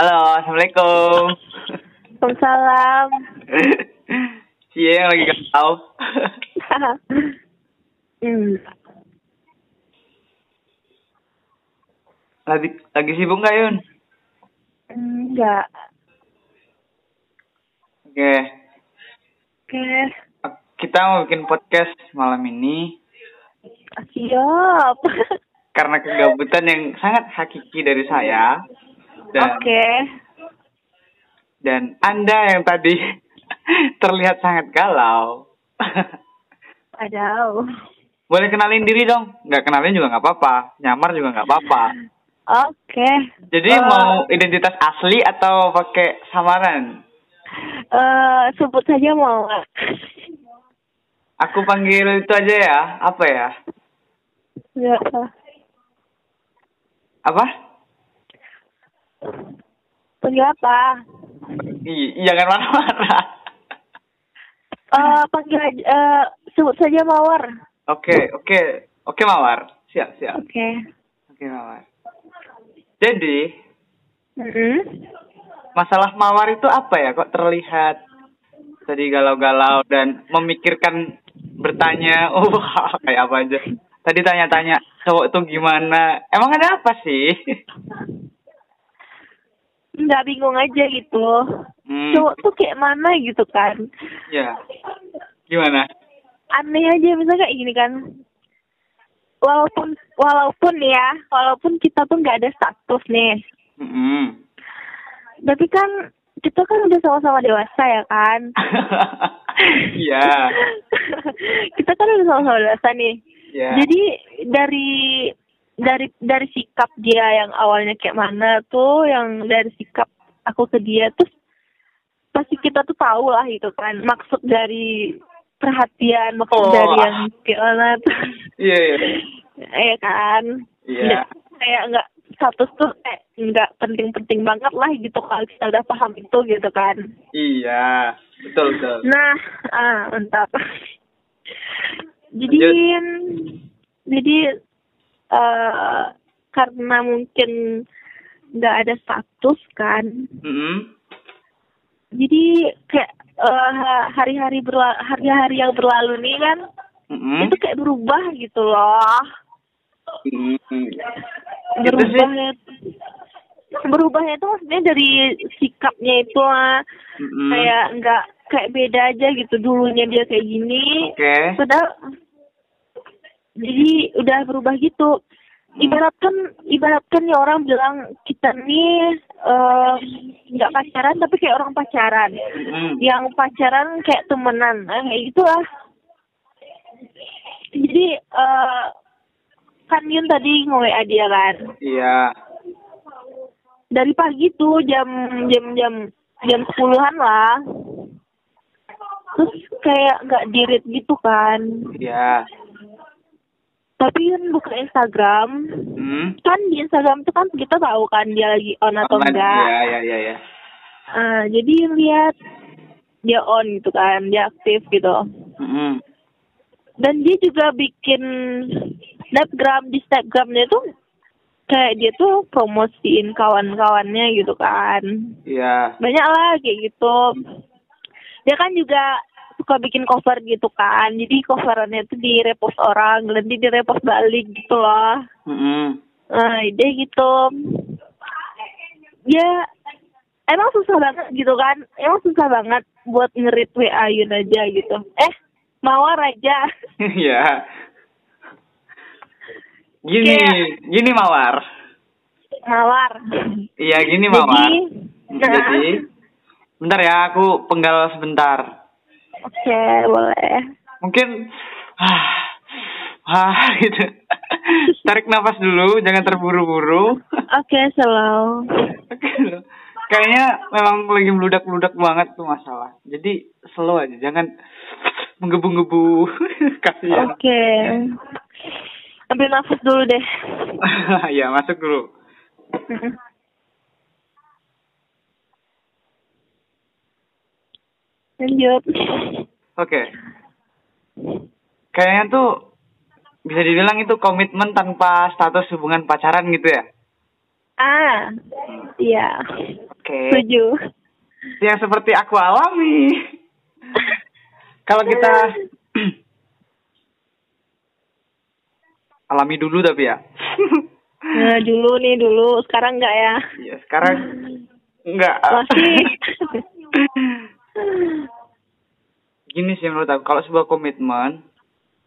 Halo, assalamualaikum. Waalaikumsalam. Cie yang lagi galau. hmm. lagi lagi sibuk nggak Yun? Enggak. Oke, Oke. kita mau bikin podcast malam ini Siap. karena kegabutan yang sangat hakiki dari saya dan Oke. dan Anda yang tadi terlihat sangat galau. Padahal. Boleh kenalin diri dong? Nggak kenalin juga nggak apa-apa. Nyamar juga nggak apa-apa. Oke. Jadi Eh, mau identitas asli atau pakai samaran? eh sebut saja mau. Aku panggil itu aja ya. Apa ya? Ya. Apa? Panggil apa? Ih, jangan marah-marah. Eh panggil aja eh sebut saja Mawar. Oke, oke. Oke, Mawar. Siap, siap. Oke. Oke, Mawar. Jadi, Mm-mm. masalah Mawar itu apa ya? Kok terlihat tadi galau-galau dan memikirkan bertanya, oh kayak apa aja. Tadi tanya-tanya cowok itu gimana? Emang ada apa sih? Nggak bingung aja gitu. Hmm, Cowok tuh kayak mana gitu kan. ya. Gimana? aneh aja misalnya kayak gini kan walaupun walaupun ya walaupun kita tuh nggak ada status nih Mm-mm. tapi kan kita kan udah sama-sama dewasa ya kan Iya. kita kan udah sama-sama dewasa nih Iya. jadi dari dari dari sikap dia yang awalnya kayak mana tuh yang dari sikap aku ke dia tuh pasti kita tuh tahu lah gitu kan maksud dari perhatian maksud Oh. dari yang kayak mana tuh Iya, iya. Iya kan? Iya. Nggak- Kayak nggak status tuh kayak nggak penting-penting banget lah gitu kalau kita udah paham itu gitu kan. Iya. Betul, betul. Nah, ah mantap. jadi jadi eh karena mungkin nggak ada status kan, Mm-mm. jadi kayak eh, hari-hari berla hari-hari yang berlalu nih kan Mm-mm. itu kayak berubah gitu loh. Gitu berubahnya berubahnya itu maksudnya dari sikapnya itu lah Mm-mm. kayak nggak kayak beda aja gitu dulunya dia kayak gini Oke. padahal jadi udah berubah gitu. Ibaratkan ibaratkan ya orang bilang kita nih eh, nggak pacaran tapi kayak orang pacaran. Mm-mm. yang pacaran kayak temenan. Nah, kayak gitulah. Jadi eh kan Yun tadi nge-WA dia kan? Iya. dari pagi tuh jam jam jam jam sepuluhan lah. Terus kayak nggak dirit gitu kan. Iya. Tapi kan buka Instagram Hmm. kan di Instagram tuh kan kita tahu kan dia lagi on atau Online. enggak Iya, iya, iya, iya. Ah, jadi lihat dia on gitu kan dia aktif gitu Mm-mm. dan dia juga bikin snapgram di snapgramnya tuh kayak dia tuh promosiin kawan-kawannya gitu kan Iya. banyak lah kayak gitu dia kan juga suka bikin cover gitu kan jadi coverannya tuh di repost orang nanti di repost balik gitu loh Mm-mm. nah dia gitu ya emang susah banget gitu kan emang susah banget buat ngerit WA Yun aja gitu eh mawar aja Iya. Gini, Kayak- gini Mawar. mawar Iya, gini Mawar. jadi nah, Jadi, bentar ya, aku penggal sebentar. Oke boleh Mungkin, ah, ah, gitu. Tarik nafas dulu, jangan terburu-buru. oke slow Kayaknya memang lagi meludak-meludak banget tuh masalah. Jadi slow aja, jangan menggebu-gebu. Kasihan. oke ambil nafas dulu deh ya, masuk dulu. Lanjut. Oke. Kayaknya tuh bisa dibilang itu komitmen tanpa status hubungan pacaran gitu ya. Ah, iya. Oke. setuju Yang seperti aku alami. Kalau kita alami dulu tapi ya. nah, dulu nih dulu sekarang enggak ya Iya, sekarang enggak. masih Gini sih menurut aku, kalau sebuah komitmen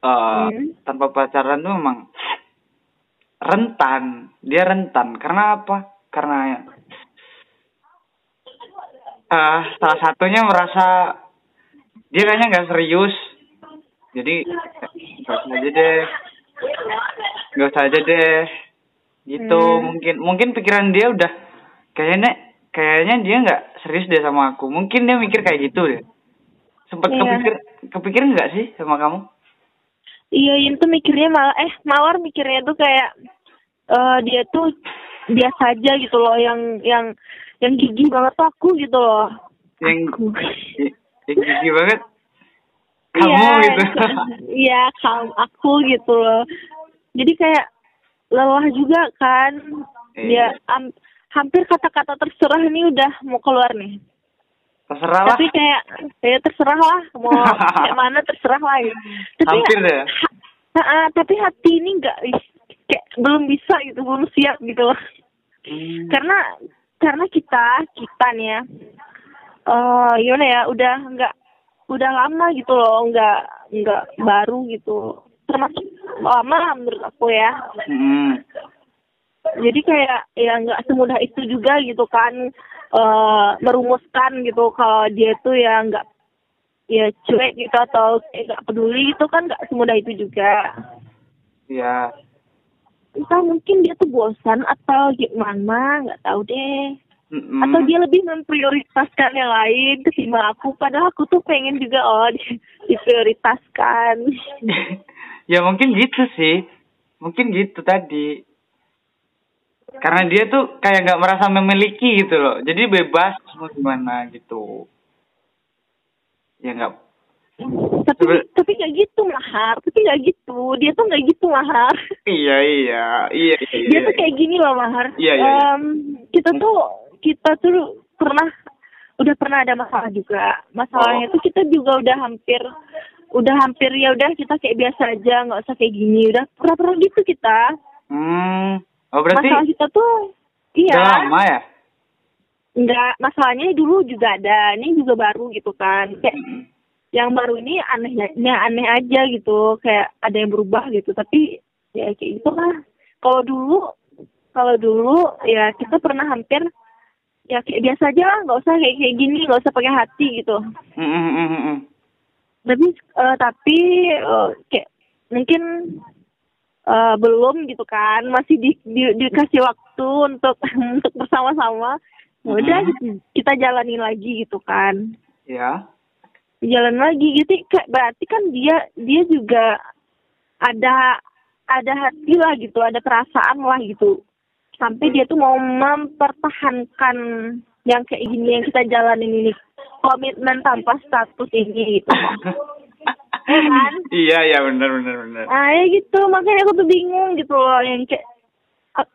eh Hmm. tanpa pacaran tuh memang rentan. Dia rentan. Karena apa? Karena eh salah satunya merasa dia kayaknya nggak serius. Jadi nggak usah aja deh. Nggak usah aja deh. Gitu Hmm. mungkin mungkin pikiran dia udah kayaknya kayaknya dia nggak serius deh sama aku. Mungkin dia mikir kayak gitu deh. Sempet Iya. kepikir kepikir nggak sih sama kamu? Iya, Yin tuh mikirnya malah eh Mawar mikirnya tuh kayak eh dia tuh biasa aja gitu loh yang yang yang gigi banget tuh aku gitu loh. Yang Aku. yang gigi banget. Kamu Iya, gitu. Iya, kamu aku gitu loh. Jadi kayak lelah juga kan. Dia Iya. am- hampir kata-kata terserah ini udah mau keluar nih. Terserah lah. Tapi kayak ya terserah lah mau kayak mana terserah lah gitu. Tapi Hampir deh. ha- ha- tapi hati ini enggak kayak belum bisa gitu, belum siap gitu loh. Hmm. Karena karena kita kita nih ya eh gimana ya udah enggak udah lama gitu loh, enggak enggak baru gitu. Termasuk lama menurut aku ya. Hmm. Jadi kayak ya nggak semudah itu juga gitu kan eh merumuskan gitu kalau dia tuh ya nggak ya cuek gitu atau nggak peduli itu kan nggak semudah itu juga. Ya. Entah mungkin dia tuh bosan atau gimana nggak tahu deh. Mm-mm. Atau dia lebih memprioritaskan yang lain ketimbang aku. Padahal aku tuh pengen juga oh di- diprioritaskan. ya mungkin gitu sih. Mungkin gitu tadi. Karena dia tuh kayak nggak merasa memiliki gitu loh. Jadi bebas mau gimana gitu. Ya nggak. tapi Sebe- tapi nggak gitu mahar. Tapi nggak gitu. Dia tuh nggak gitu mahar. Iya iya iya iya. dia tuh kayak gini loh mahar Iya, iya, iya. Em, kita tuh kita tuh pernah udah pernah ada masalah juga masalahnya Oh. tuh kita juga udah hampir udah hampir ya udah kita kayak biasa aja nggak usah kayak gini udah pernah pernah gitu kita Hmm. Oh berarti masalah kita tuh iya udah lama ya? enggak masalahnya dulu juga ada ini juga baru gitu kan kayak Mm-mm. yang baru ini anehnya aneh aja gitu kayak ada yang berubah gitu tapi ya kayak gitu lah kalau dulu kalau dulu ya kita pernah hampir ya kayak biasa aja lah nggak usah kayak kayak gini nggak usah pakai hati gitu mm. tapi eh, tapi eh, kayak mungkin eh, belum gitu kan. Masih di, di- dikasih waktu untuk untuk bersama-sama. Ya udah Mhm. kita jalanin lagi gitu kan. Ya. jalan lagi. Gitu kayak berarti kan dia dia juga ada ada hati lah gitu. Ada perasaan lah gitu. Sampai dia tuh mau mempertahankan yang kayak gini yang kita jalanin ini. Komitmen tanpa status ini gitu kan? iya iya benar benar benar. nah ya gitu makanya aku tuh bingung gitu loh yang kayak ah,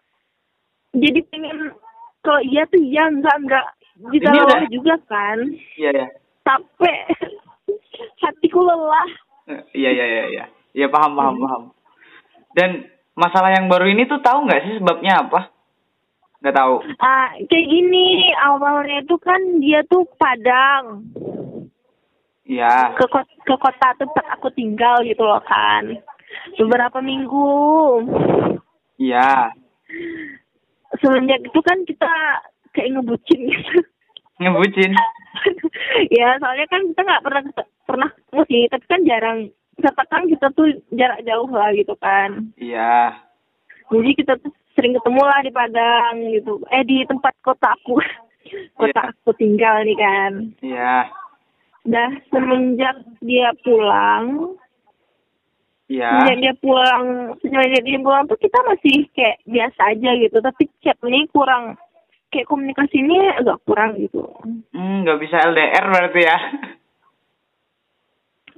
jadi pengen kalau iya tuh iya enggak enggak juga Ini lelah udah- juga kan Iya iya. capek hatiku lelah Iya iya iya iya. Iya paham paham paham. Dan masalah yang baru ini tuh tahu nggak sih sebabnya apa? Nggak tahu. ah kayak gini awalnya itu kan dia tuh Padang Iya. ke kota, ke kota tempat aku tinggal gitu loh kan beberapa minggu Iya. semenjak itu kan kita kayak ngebucin gitu Ngebucin. ya soalnya kan kita nggak pernah pernah ketemu sih tapi kan jarang katakan kita tuh jarak jauh lah gitu kan Iya. jadi kita tuh sering ketemu lah di Padang gitu eh di tempat kota aku kota Iya. aku tinggal nih kan Iya. Dah semenjak dia pulang, Iya. semenjak dia pulang, semenjak dia pulang tuh kita masih kayak biasa aja gitu. Tapi chat ini kurang, kayak komunikasi ini agak kurang gitu. Hmm, nggak bisa LDR berarti ya?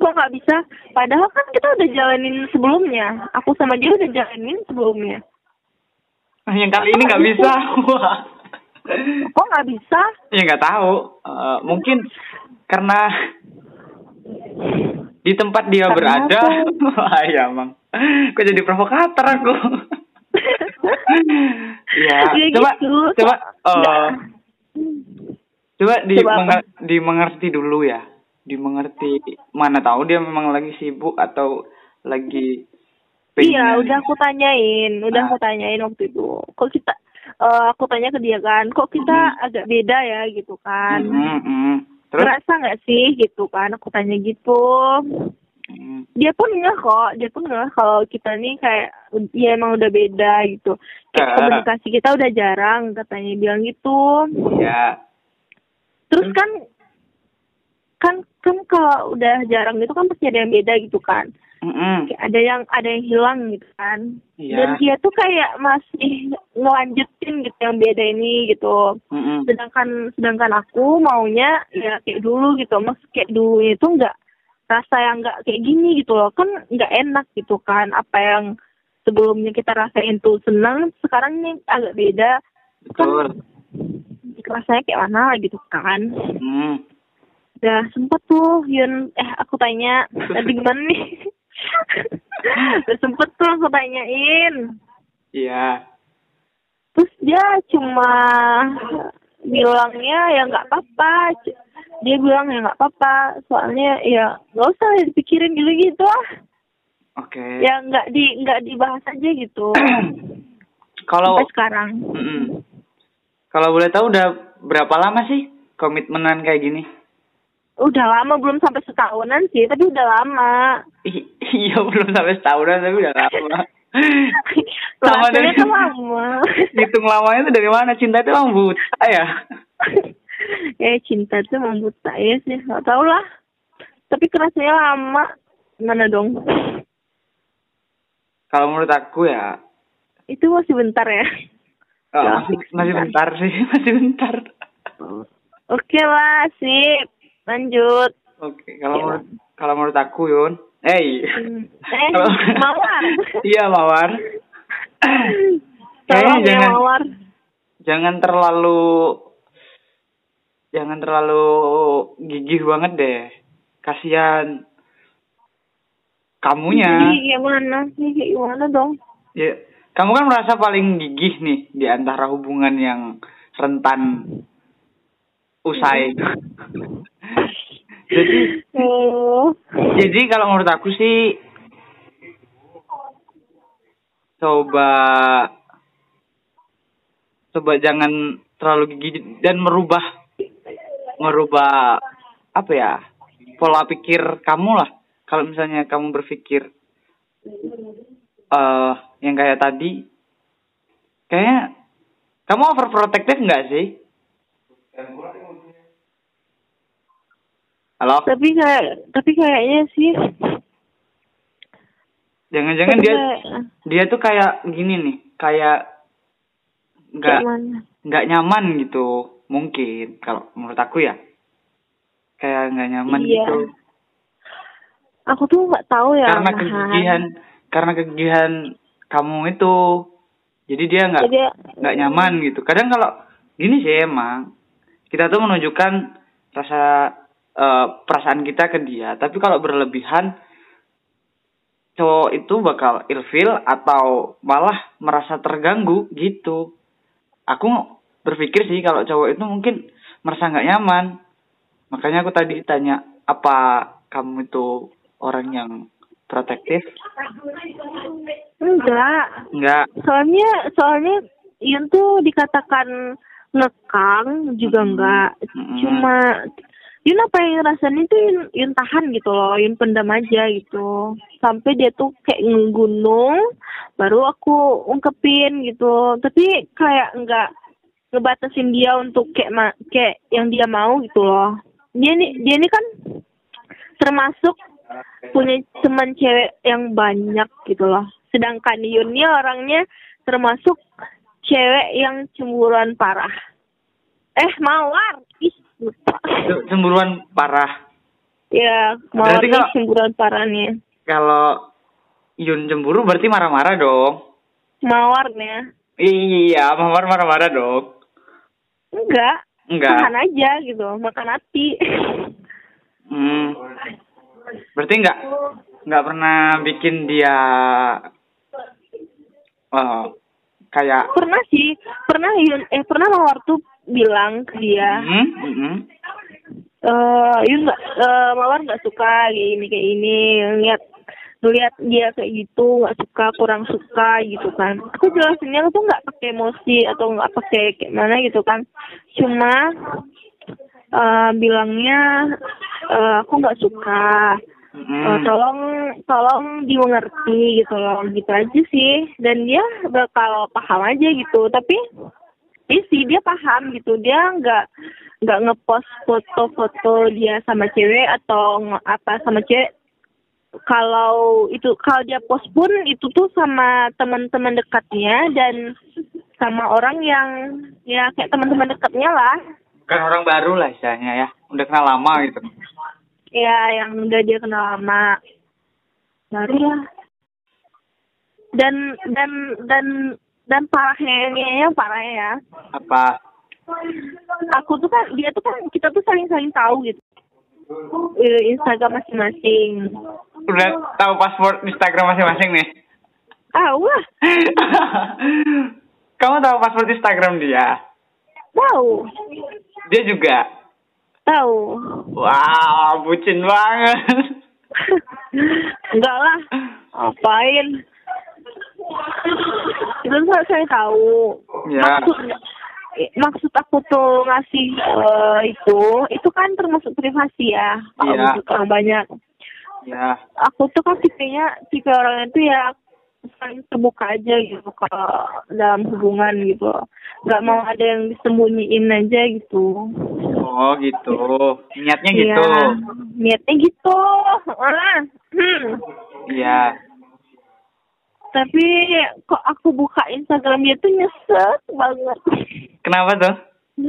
Kok nggak bisa? Padahal kan kita udah jalanin sebelumnya. Aku sama dia udah jalanin sebelumnya. Yang kali ini nggak bisa. Wah. Kok nggak bisa? Ya nggak tahu. Eh, mungkin karena di tempat dia Karena berada. Wah ya emang. Kok jadi provokator aku. ya, Ya coba gitu. coba Nggak. coba di Coba menger- dimengerti dulu ya. Dimengerti mana tahu dia memang lagi sibuk atau lagi Iya, pengen- udah aku tanyain, udah Ah. aku tanyain waktu itu. Kok kita, eh, aku tanya ke dia kan, kok kita Hmm. agak beda ya gitu kan? Mm, mm. Terus Ngerasa nggak sih gitu kan? Aku tanya gitu. Mm, Dia pun nggak kok, dia pun nggak kalau kita nih kayak, ya emang udah beda gitu. Kayak Ah. komunikasi kita udah jarang, katanya bilang gitu. ya. Terus Hmm. kan, kan kan kalau udah jarang gitu kan pasti ada yang beda gitu kan. Kayak ada yang ada yang hilang gitu kan. Iya. Dan dia tuh kayak masih ngelanjutin gitu yang beda ini gitu. Mm-mm. Sedangkan sedangkan aku maunya ya kayak dulu gitu. Mas kayak dulu itu enggak rasa yang enggak kayak gini gitu loh. Kan enggak enak gitu kan. Apa yang sebelumnya kita rasain tuh senang, sekarang ini agak beda. Betul. Kan rasanya kayak mana gitu kan. Mm. Udah sempet tuh Yun, eh aku tanya, tadi gimana nih? Udah sempet tuh aku tanyain. Iya. Terus dia cuma bilangnya ya nggak apa-apa. Dia bilang ya nggak apa-apa, soalnya ya nggak usah dipikirin gitu gitu ah. Oke. Ya nggak di nggak dibahas aja gitu. Kalau sekarang. Mm-mm. kalau boleh tahu udah berapa lama sih komitmenan kayak gini? Udah lama belum sampai setahunan sih, tapi udah lama. Ih, iya belum sampai setahunan tapi udah lama. Lama Rasanya dari- kan lama. Hitung lamanya itu dari mana? Cinta itu emang buta ya? eh cinta tuh emang buta ya sih, nggak tau lah. Tapi kerasanya lama. Mana dong? Kalau menurut aku ya, Itu masih bentar ya. oh, Ya, masih, masih bentar sih, masih bentar. Oke lah, sip. Lanjut. Oke, kalau Ya. menurut kalau menurut aku Yun, eh, Hmm. Eh, Mawar. iya Mawar. Tolong Kayaknya ya, jangan Mawar. jangan terlalu jangan terlalu gigih banget deh. Kasihan kamunya. Jadi gimana? Nih, kayak gimana dong? Ya, kamu kan merasa paling gigih nih di antara hubungan yang rentan usai. jadi Oh. jadi kalau menurut aku sih coba coba jangan terlalu gigih dan merubah merubah apa ya pola pikir kamu lah kalau misalnya kamu berpikir eh yang kayak tadi kayaknya kamu overprotective nggak sih halo Tapi kayak tapi kayaknya sih jangan-jangan dia kayak- dia tuh kayak gini nih kayak nggak nggak nyaman gitu mungkin kalau menurut aku ya kayak nggak nyaman Iya. gitu Aku tuh nggak tahu ya. karena Mahan. kegigihan karena kegigihan kamu itu jadi dia nggak Jadi nggak nyaman gitu kadang kalau gini sih emang kita tuh menunjukkan rasa eh, perasaan kita ke dia. Tapi kalau berlebihan cowok itu bakal ilfil atau malah merasa terganggu gitu. Aku berpikir sih kalau cowok itu mungkin merasa nggak nyaman. Makanya aku tadi tanya apa kamu itu orang yang protektif? Enggak. nggak Soalnya soalnya Yun tuh dikatakan ngekang juga enggak. Cuma Yun apa yang rasain itu Yun, Yun tahan gitu loh, Yun pendam aja gitu. Sampai dia tuh kayak ngegunung, baru aku ungkepin gitu. Tapi kayak enggak ngebatasin dia untuk kayak ma- kayak yang dia mau gitu loh. Dia nih dia nih kan termasuk punya teman cewek yang banyak gitu loh. Sedangkan Yun nih orangnya termasuk cewek yang cemburuan parah. Eh, mawar. Ih, lupa. Cemburuan parah Ya, mawar Berarti nih kalau- cemburuan parahnya. kalau Yun cemburu berarti marah-marah dong Mawarnya. iya mawar marah-marah dong enggak Enggak. makan aja gitu makan hati Hmm. Berarti nggak nggak pernah bikin dia eh kayak pernah sih pernah Yun eh pernah mawar tuh bilang ke dia hmm, hmm, Yun nggak eh, mawar nggak suka kayak ini kayak ini lihat lihat dia kayak gitu nggak suka kurang suka gitu kan. Aku jelasinnya tuh nggak pakai emosi atau nggak pakai kayak mana gitu kan. Cuma eh bilangnya eh, aku nggak suka. Eh, Hmm. tolong tolong dimengerti gitu loh. Gitu aja sih. Dan dia bakal paham aja gitu. Tapi dia sih dia paham gitu. Dia nggak nggak ngepost foto-foto dia sama cewek atau apa sama cewek. Kalau itu kalau dia post pun itu tuh sama teman-teman dekatnya dan sama orang yang ya kayak teman-teman dekatnya lah. Kan orang baru lah istilahnya ya. Udah kenal lama gitu. ya yang udah dia kenal lama. Baru lah. Dan dan dan dan parahnya ini ya parahnya ya Apa? aku tuh kan dia tuh kan kita tuh saling saling tahu gitu Instagram masing-masing Udah tahu password Instagram masing-masing nih. ah wah Kamu tahu password Instagram dia? tahu Dia juga. tahu Wow, bucin banget. enggak lah ngapain itu tuh saya tahu Ya. maksud maksud aku tuh ngasih eh, itu itu kan termasuk privasi ya Iya. orang banyak Ya. aku tuh kan tipenya tipe orang itu ya saling terbuka aja gitu kalau dalam hubungan gitu nggak mau ada yang disembunyiin aja gitu Oh gitu. Niatnya gitu. niatnya gitu ah hmm. Iya. Tapi kok aku buka Instagram dia tuh nyesek banget Kenapa tuh?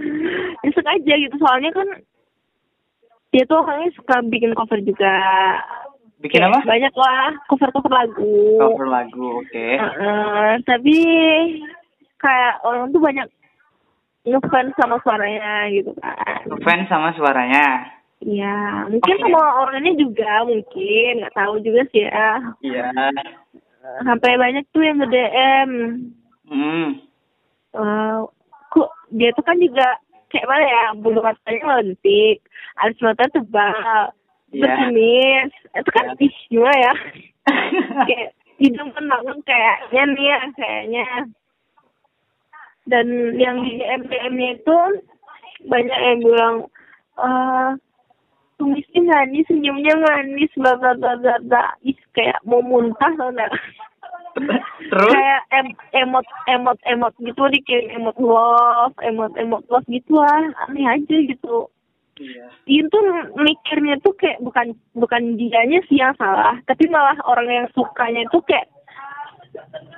nyesek aja gitu soalnya kan dia tuh orangnya suka bikin cover juga Bikin apa? banyak lah cover cover lagu Cover lagu, oke. Heeh, tapi kayak orang tuh banyak ngefans sama suaranya gitu kan Fans sama suaranya. Iya, mungkin Oke. sama orangnya juga mungkin nggak tahu juga sih ya. Iya. Sampai banyak tuh yang nge-DM. Hmm. Eh, kok dia tuh kan juga kayak mana ya, bulu matanya lentik, alis mata tebal, Iya. berjenis. Itu kan Iya. ih gimana ya? kayak hidung kan banget kayaknya nih ya, kayaknya. Dan yang di DM DM-nya itu banyak yang bilang eh tulisnya manis, senyumnya manis, bla bla bla bla bla. Ih, kayak mau muntah tau nggak? Terus? kayak em emot emot emot gitu dikirim emot love, emot emot love gitu lah, aneh aja gitu. Iya. Dia tuh mikirnya tuh kayak bukan bukan dianya sih yang salah, tapi malah orang yang sukanya itu kayak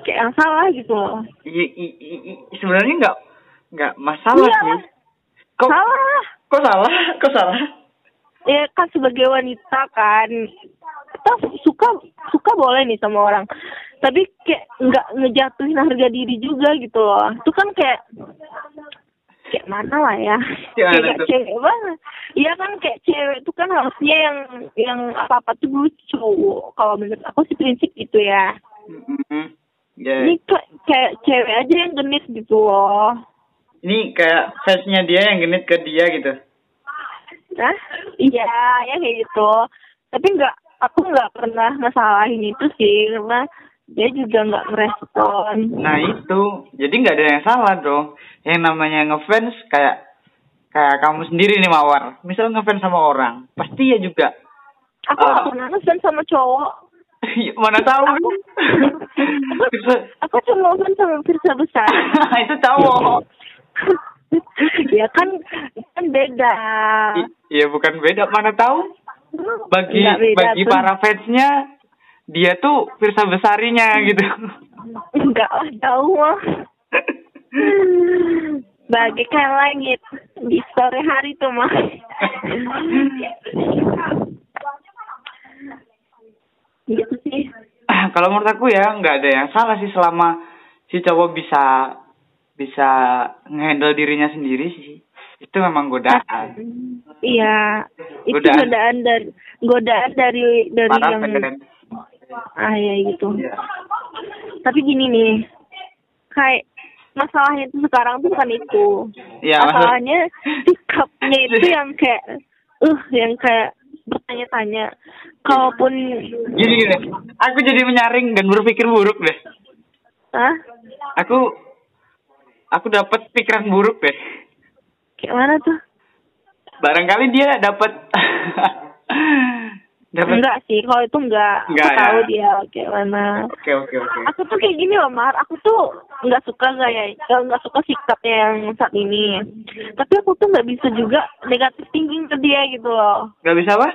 kayak yang salah gitu loh. I- i- i- i- sebenarnya nggak nggak masalah Iya. sih. Kok Salah. kok salah? Kok salah? Ya kan sebagai wanita kan kita suka suka boleh nih sama orang. Tapi kayak nggak ngejatuhin harga diri juga gitu loh. Itu kan kayak kayak mana lah ya? Gimana kayak cewek banget. Iya kan kayak cewek itu kan harusnya yang yang apa apa tuh cowok kalau menurut aku sih prinsip gitu ya. Mm-mm. Ya. ini kayak, kayak cewek aja yang genit gitu loh. Ini kayak fansnya dia yang genit ke dia gitu. Nah, iya, ya kayak gitu. Tapi nggak, aku nggak pernah masalahin itu sih, karena dia juga nggak merespon. Nah itu, jadi nggak ada yang salah dong. Yang namanya ngefans kayak kayak kamu sendiri nih mawar. Misal ngefans sama orang, pasti ya juga. Aku nggak Ah. pernah ngefans sama cowok. Mana tahu? Aku, aku, aku cuma ngefans sama Firsa besar. itu cowok. ya kan, kan beda. I- Iya bukan beda, mana tahu? Bagi beda bagi tuh. para fansnya dia tuh Firsa besarinya gitu. Enggak lah, tahu mah. Bagaikan langit di sore hari tuh mah. gitu sih. Kalau menurut aku ya nggak ada yang salah sih selama si cowok bisa bisa ngehandle dirinya sendiri sih itu memang godaan Iya, itu Godaan. godaan dari godaan dari dari parah yang kan ah ya gitu. Iya. Tapi gini nih, kayak masalahnya itu sekarang tuh bukan itu. Iya, maksud- Masalahnya sikapnya itu yang kayak, uh, yang kayak bertanya-tanya. Kalaupun, gini gini aku jadi menyaring dan berpikir buruk deh ah, aku aku dapat pikiran buruk deh kayak mana tuh? barangkali dia dapat dapat Enggak sih, kalau itu enggak. Enggak, aku tahu ya. dia kayak mana. oke oke oke Aku tuh kayak gini loh, Mar. Aku tuh nggak suka gaya, eh, nggak suka sikapnya yang saat ini. Tapi aku tuh nggak bisa juga negatif thinking ke dia gitu loh. nggak bisa apa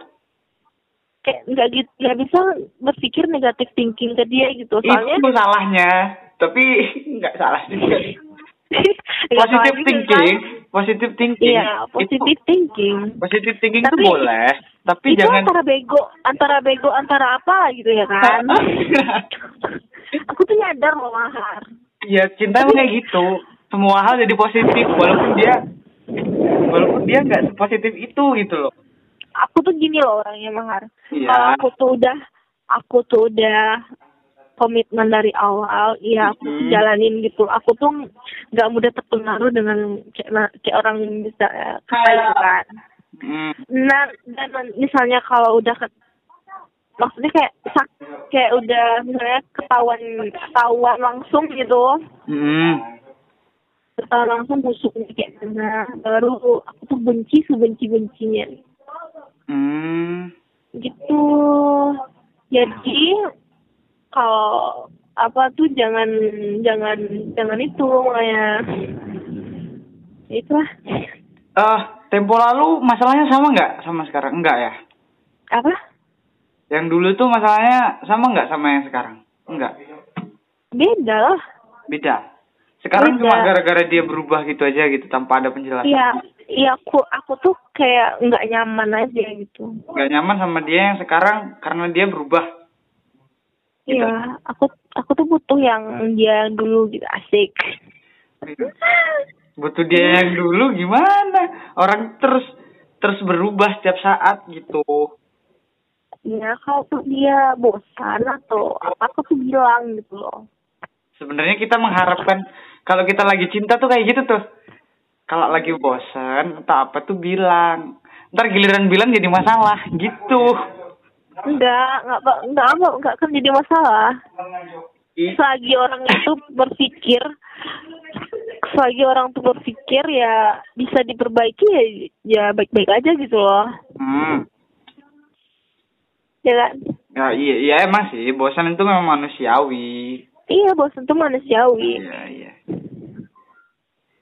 Kayak nggak gitu, nggak bisa berpikir negatif thinking ke dia gitu. Soalnya itu salahnya tapi nggak salah juga positive juga, thinking positive thinking Iya, positive thinking. itu, positive thinking itu Tapi- boleh tapi itu jangan antara bego, antara bego, antara apa gitu ya kan? aku tuh nyadar loh, Mahar. ya cinta emang kayak gitu semua hal jadi positif walaupun dia walaupun dia nggak sepositif itu gitu loh aku tuh gini loh orangnya Mahar. Iya. Kalau aku tuh udah aku tuh udah komitmen dari awal, iya aku Mhm. jalanin gitu. Aku tuh nggak mudah terpengaruh dengan kayak, kayak orang bisa kata gitu kan. hmm. Nah, dan misalnya kalau udah ke, maksudnya kayak sak, kayak udah misalnya ketahuan ketahuan langsung gitu, Hmm. ketahuan langsung busuknya kayak mana, baru aku tuh benci sebenci bencinya. Hmm. gitu jadi kalau apa tuh jangan jangan jangan itu makanya itulah Eh, tempo lalu masalahnya sama nggak sama sekarang? Enggak ya? apa Yang dulu tuh masalahnya sama nggak sama yang sekarang? Enggak. beda lah Beda. Sekarang Beda. cuma gara-gara dia berubah gitu aja gitu tanpa ada penjelasan. iya iya aku aku tuh kayak nggak nyaman aja gitu Nggak nyaman sama dia yang sekarang karena dia berubah. Gitu. iya aku aku tuh butuh yang dia yang dulu gitu asik Butuh dia yang dulu gimana? Orang terus terus berubah setiap saat gitu. Iya, kalau tuh dia bosan atau apa aku tuh bilang gitu loh. Sebenarnya kita mengharapkan kalau kita lagi cinta tuh kayak gitu tuh. Kalau lagi bosan atau apa tuh bilang. Ntar giliran bilang jadi masalah gitu. Enggak, enggak, enggak, enggak, enggak, enggak akan jadi masalah. Selagi orang itu berpikir, selagi orang tuh berpikir ya bisa diperbaiki ya, ya baik-baik aja gitu loh. Hmm. Ya kan? Ya iya, iya emang sih bosan itu memang manusiawi. Iya, bosan tuh manusiawi. Iya iya.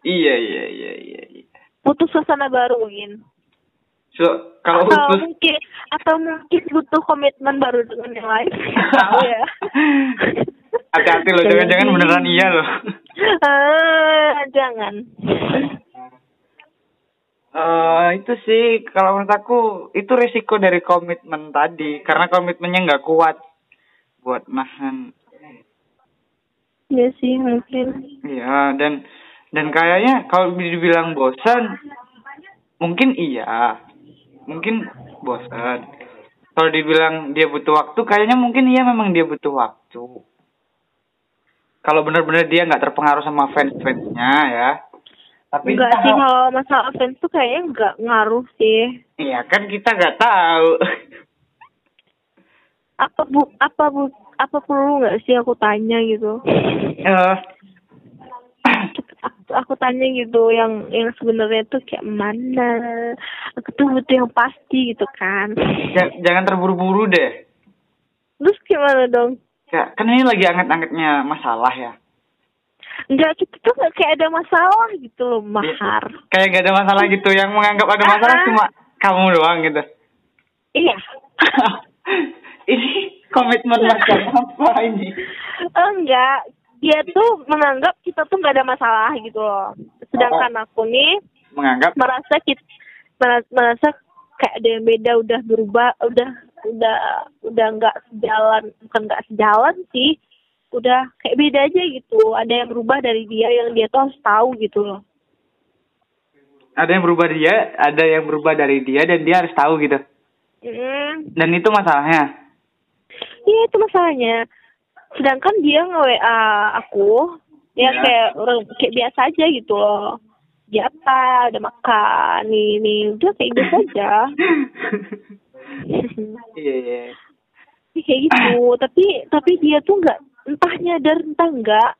Iya iya iya iya. iya. Butuh suasana baru mungkin. So kalau atau utus mungkin atau mungkin butuh komitmen baru dengan yang lain. Tahu ya. hati-hati loh jangan-jangan beneran iya loh. Ah, jangan. Eh itu sih kalau menurut aku itu resiko dari komitmen tadi karena komitmennya nggak kuat buat nahan. Iya sih mungkin. Iya dan dan kayaknya kalau dibilang bosan mungkin iya mungkin bosan. Kalau dibilang dia butuh waktu kayaknya mungkin iya memang dia butuh waktu. Kalau benar-benar dia nggak terpengaruh sama fans-fansnya ya. Tapi Enggak sih kalau masalah fans tuh kayaknya enggak ngaruh sih. Iya kan kita nggak tahu. Apa bu apa bu apa perlu nggak sih aku tanya gitu? Eh, Aku, aku tanya gitu yang yang sebenarnya tuh kayak mana? Aku tuh butuh yang pasti gitu kan. ja- jangan terburu-buru deh. Terus gimana dong? Ya, kan ini lagi anget-angetnya masalah ya. Enggak kita tuh nggak kayak ada masalah gitu loh mahar. Kayak gak ada masalah gitu. Yang menganggap ada masalah Ah. cuma kamu doang gitu. Iya. ini komitmen macam apa ini? Enggak, dia tuh menganggap kita tuh nggak ada masalah gitu loh. Sedangkan aku nih Menganggap merasa kita merasa, merasa kayak ada yang beda udah berubah udah udah udah nggak sejalan bukan nggak sejalan sih udah kayak beda aja gitu ada yang berubah dari dia yang dia tuh harus tahu gitu loh Ada yang berubah dia, ada yang berubah dari dia dan dia harus tahu gitu. Mm. Dan itu masalahnya. Iya itu masalahnya. Sedangkan dia nge WA aku, ya, Ya. kayak orang kayak biasa aja gitu loh. Dia apa, udah makan, nih nih, udah kayak biasa aja. Iya, iya. kayak gitu. Tapi tapi dia tuh nggak entah nyadar entah enggak.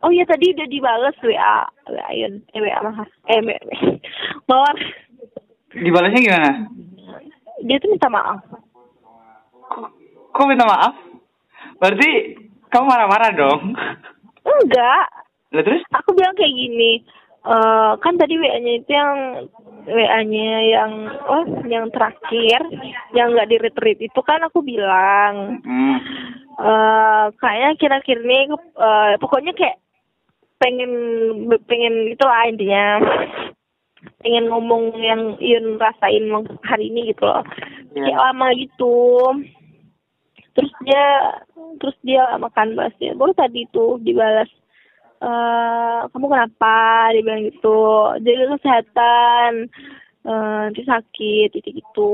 Oh iya tadi udah dibales WA, WA Yun, eh WA Mahar, eh WA, Mawar. Dibalasnya gimana? Dia tuh minta maaf. Kok, kok minta maaf? Berarti kamu marah-marah dong. Enggak, Lah terus? aku bilang kayak gini eh kan tadi WA-nya itu yang WA-nya yang oh yang terakhir yang nggak di retreat itu kan aku bilang eh kayaknya kira-kira ini eh, pokoknya kayak pengen pengen itu lah intinya pengen ngomong yang Yun rasain hari ini gitu loh Iya. kayak lama gitu terus dia terus dia makan balasnya baru tadi tuh dibalas eh kamu kenapa dia bilang gitu jaga kesehatan eh dia sakit gitu gitu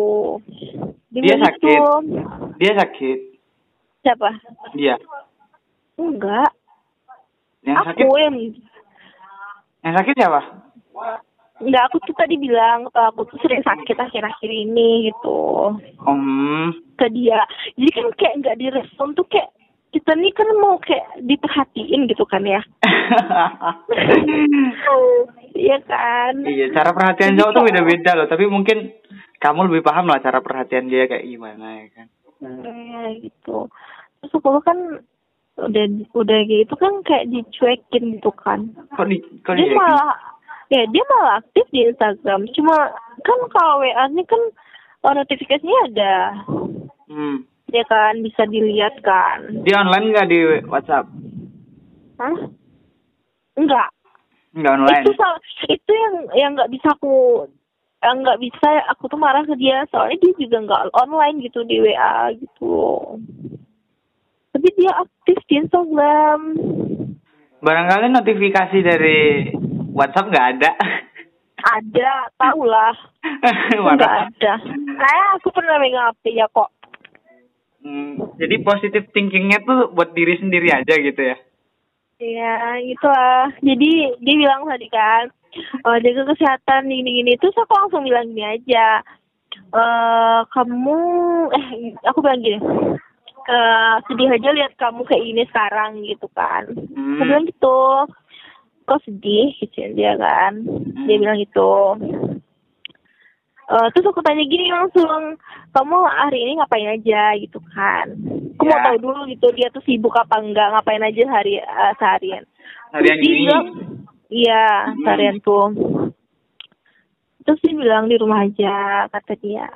Dia bilang sakit? gitu. Dia sakit. siapa Dia. enggak Yang aku sakit? yang Yang sakit siapa? Enggak aku tuh tadi bilang kalau aku tuh sering sakit akhir-akhir ini gitu. Om. ke dia. Jadi kan kayak nggak direspon tuh kayak kita nih kan mau kayak diperhatiin gitu kan ya. Iya kan? Iya, cara perhatian cowok tuh beda-beda loh. Tapi mungkin kamu lebih paham lah cara perhatian dia kayak gimana ya kan. Kayak gitu. Terus aku kan udah udah gitu kan kayak dicuekin gitu kan. Kok di kok dia di malah ya dia malah aktif di Instagram cuma kan kalau WA nya kan oh, notifikasinya ada Hmm. ya kan bisa dilihat kan Dia online nggak di WhatsApp? Hah? enggak Nggak online. itu itu yang yang nggak bisa aku yang nggak bisa aku tuh marah ke dia soalnya dia juga nggak online gitu di WA gitu tapi dia aktif di Instagram Barangkali notifikasi dari WhatsApp nggak ada. ada tau lah nggak ada kayak aku pernah megang HP ya kok Hmm, jadi positif thinkingnya tuh buat diri sendiri aja gitu ya. Iya, gitu lah. Jadi dia bilang tadi kan, oh, jaga kesehatan gini-gini. Terus aku langsung bilang gini aja, eh kamu, eh aku bilang gini, eh sedih aja lihat kamu kayak gini sekarang gitu kan. Hmm. Aku bilang gitu, kok sedih gitu dia kan. Dia bilang gitu. Eh terus aku tanya gini langsung, kamu hari ini ngapain aja gitu kan? Aku mau Ya. tahu dulu gitu dia tuh sibuk apa enggak, ngapain aja hari eh, seharian. Harian Terus dia ini. bilang, iya Hmm. seharian tuh. Terus dia bilang di rumah aja kata dia.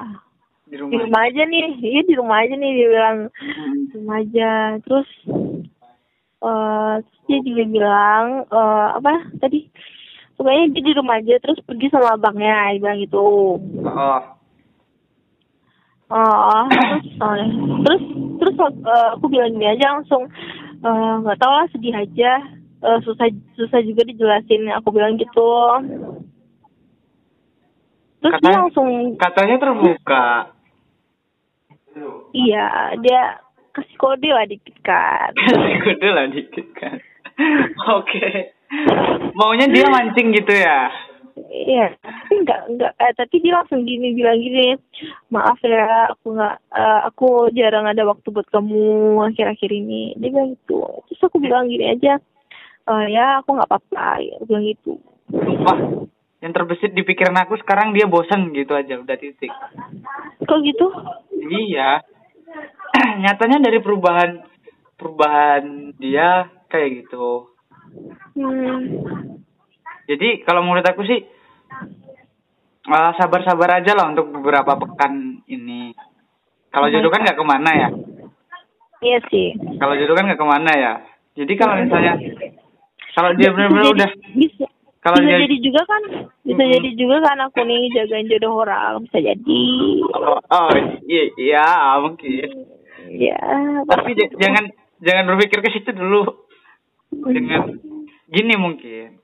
Di Di rumah. rumah aja nih, iya di rumah aja nih dia bilang Hmm. di rumah aja. Terus eh terus dia juga bilang eh apa tadi? Pokoknya dia di rumah aja terus pergi sama abangnya, dia bilang gitu. Oh. Oh, terus oh, terus terus eh, aku bilang gini aja langsung eh, nggak tahu lah sedih aja Eh, susah susah juga dijelasin aku bilang gitu terus dia Katanya- langsung Katanya terbuka. iya dia kasih kode lah dikit kan Kode lah dikit kan. Oke. Maunya dia mancing gitu ya. iya tapi nggak nggak eh, tapi dia langsung gini bilang gini maaf ya aku nggak eh, aku jarang ada waktu buat kamu akhir-akhir ini dia bilang gitu terus aku bilang gini aja "Eh, ya aku nggak apa-apa aku bilang gitu Sumpah. Yang terbesit di pikiran aku sekarang dia bosan gitu aja udah titik. kok gitu Iya. Nyatanya dari perubahan perubahan dia kayak gitu. hmm. Jadi kalau menurut aku sih eh, sabar-sabar aja lah untuk beberapa pekan ini. Kalau jodoh kan nggak ke mana ya. iya sih Kalau jodoh kan nggak ke mana ya. Jadi kalau misalnya kalau dia benar-benar udah bisa kalau bisa dia jadi juga kan bisa Mm-mm. jadi juga kan aku nih jagain jodoh orang bisa jadi oh, oh iya, iya mungkin. Ya Tapi jangan jangan berpikir ke situ dulu. Dengan gini mungkin.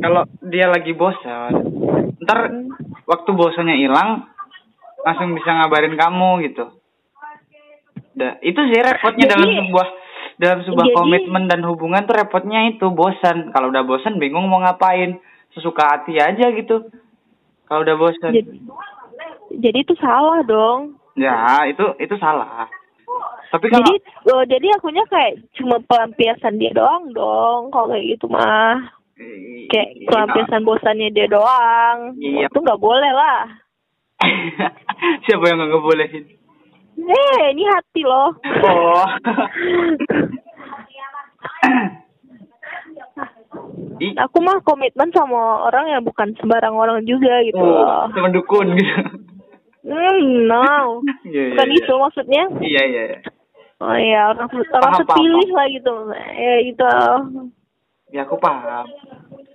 Kalau dia lagi bosan, ntar waktu bosannya hilang langsung bisa ngabarin kamu gitu. Dah, itu sih repotnya Jadi- dalam sebuah dalam sebuah jadi- komitmen dan hubungan tuh repotnya itu bosan. Kalau udah bosan bingung mau ngapain, sesuka hati aja gitu. Kalau udah bosan. jadi jadi itu salah dong Ya, itu itu salah. Tapi kalau jadi oh, jadi akunya kayak cuma pelampiasan dia doang dong kalau kayak gitu mah kayak pelampiasan bosannya dia doang Iya. itu nggak boleh lah Siapa yang nggak ngebolehin? eh ini hati loh Oh. Aku mah komitmen sama orang yang bukan sembarang orang juga gitu oh, loh teman dukun gitu. Hmm, no Iya, iya, bukan iya. itu maksudnya Iya, iya, iya. oh iya orang orang Paham, terpilih lah gitu ya gitu Ya aku paham.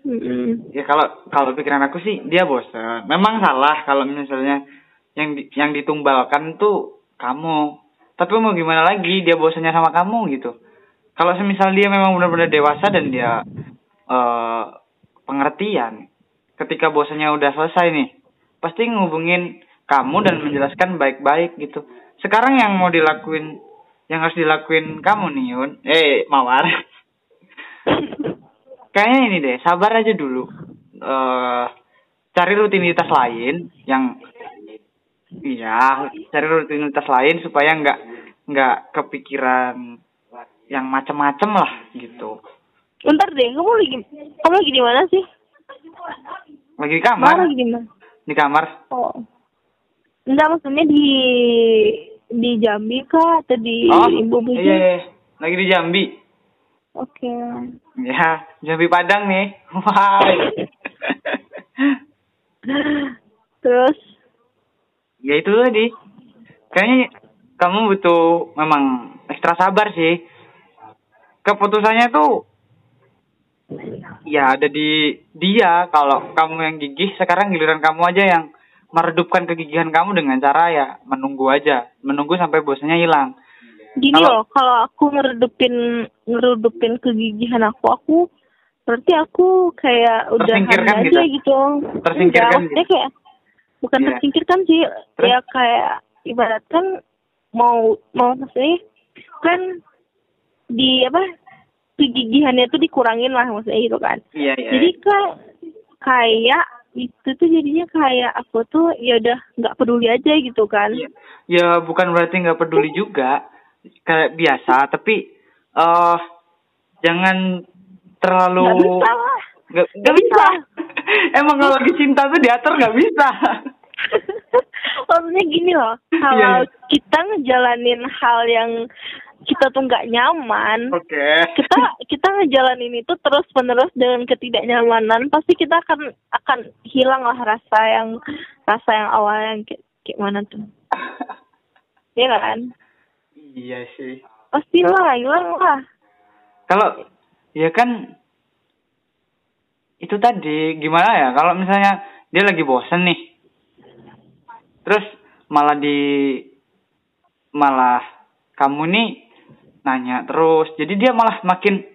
Mm-mm. Ya kalau kalau pikiran aku sih dia bosan. Memang salah kalau misalnya yang di- yang ditumbalkan tuh kamu. Tapi mau gimana lagi dia bosannya sama kamu gitu. Kalau semisal dia memang benar-benar dewasa dan dia eh pengertian, ketika bosannya udah selesai nih, pasti ngehubungin kamu dan menjelaskan baik-baik gitu. Sekarang yang mau dilakuin, yang harus dilakuin kamu nih Yun, eh Mawar. Kayaknya ini deh, sabar aja dulu. eh cari rutinitas lain yang iya, cari rutinitas lain supaya nggak nggak kepikiran yang macem-macem lah gitu. Bentar deh, kamu lagi kamu lagi di mana sih? Lagi di kamar, lagi di mana? di kamar. Oh. Enggak maksudnya di di Jambi kah atau di Oh, Bumi? iya, iya, lagi di Jambi. Oke. Ya, Jambi Padang nih. Wah. Terus ya itu tadi. Kayaknya kamu butuh memang ekstra sabar sih. Keputusannya tuh ya ada di dia. Kalau kamu yang gigih, sekarang giliran kamu aja yang meredupkan kegigihan kamu dengan cara ya menunggu aja, menunggu sampai bosannya hilang. gini Kalau- loh, kalau aku ngeredupin ngeredupin kegigihan aku, aku berarti aku kayak udah Tersingkirkan aja gitu? gitu. Tersingkirkan Enggak, maksudnya kayak bukan Iya. tersingkirkan sih, Terus? ya kayak ibaratkan mau mau maksudnya kan di apa kegigihannya tuh dikurangin lah maksudnya gitu kan. Iya, iya. Jadi kan kayak itu tuh jadinya kayak aku tuh ya udah nggak peduli aja gitu kan. Iya. Ya bukan berarti nggak peduli juga, kayak biasa. Tapi eh jangan terlalu Nggak bisa Nggak bisa. Emang kalau lagi cinta tuh diatur nggak bisa. Maksudnya gini loh, Iya, kalau iya. kita ngejalanin hal yang kita tuh nggak nyaman, Oke. kita kita ngejalanin itu terus menerus dengan ketidaknyamanan, pasti kita akan akan hilang lah rasa yang rasa yang awalnya yang kayak, kayak mana tuh, Iya kan? iya sih. Pastilah hilang lah. Kalau ya kan itu tadi gimana ya? Kalau misalnya dia lagi bosen nih, terus malah di malah kamu nih nanya terus, jadi dia malah makin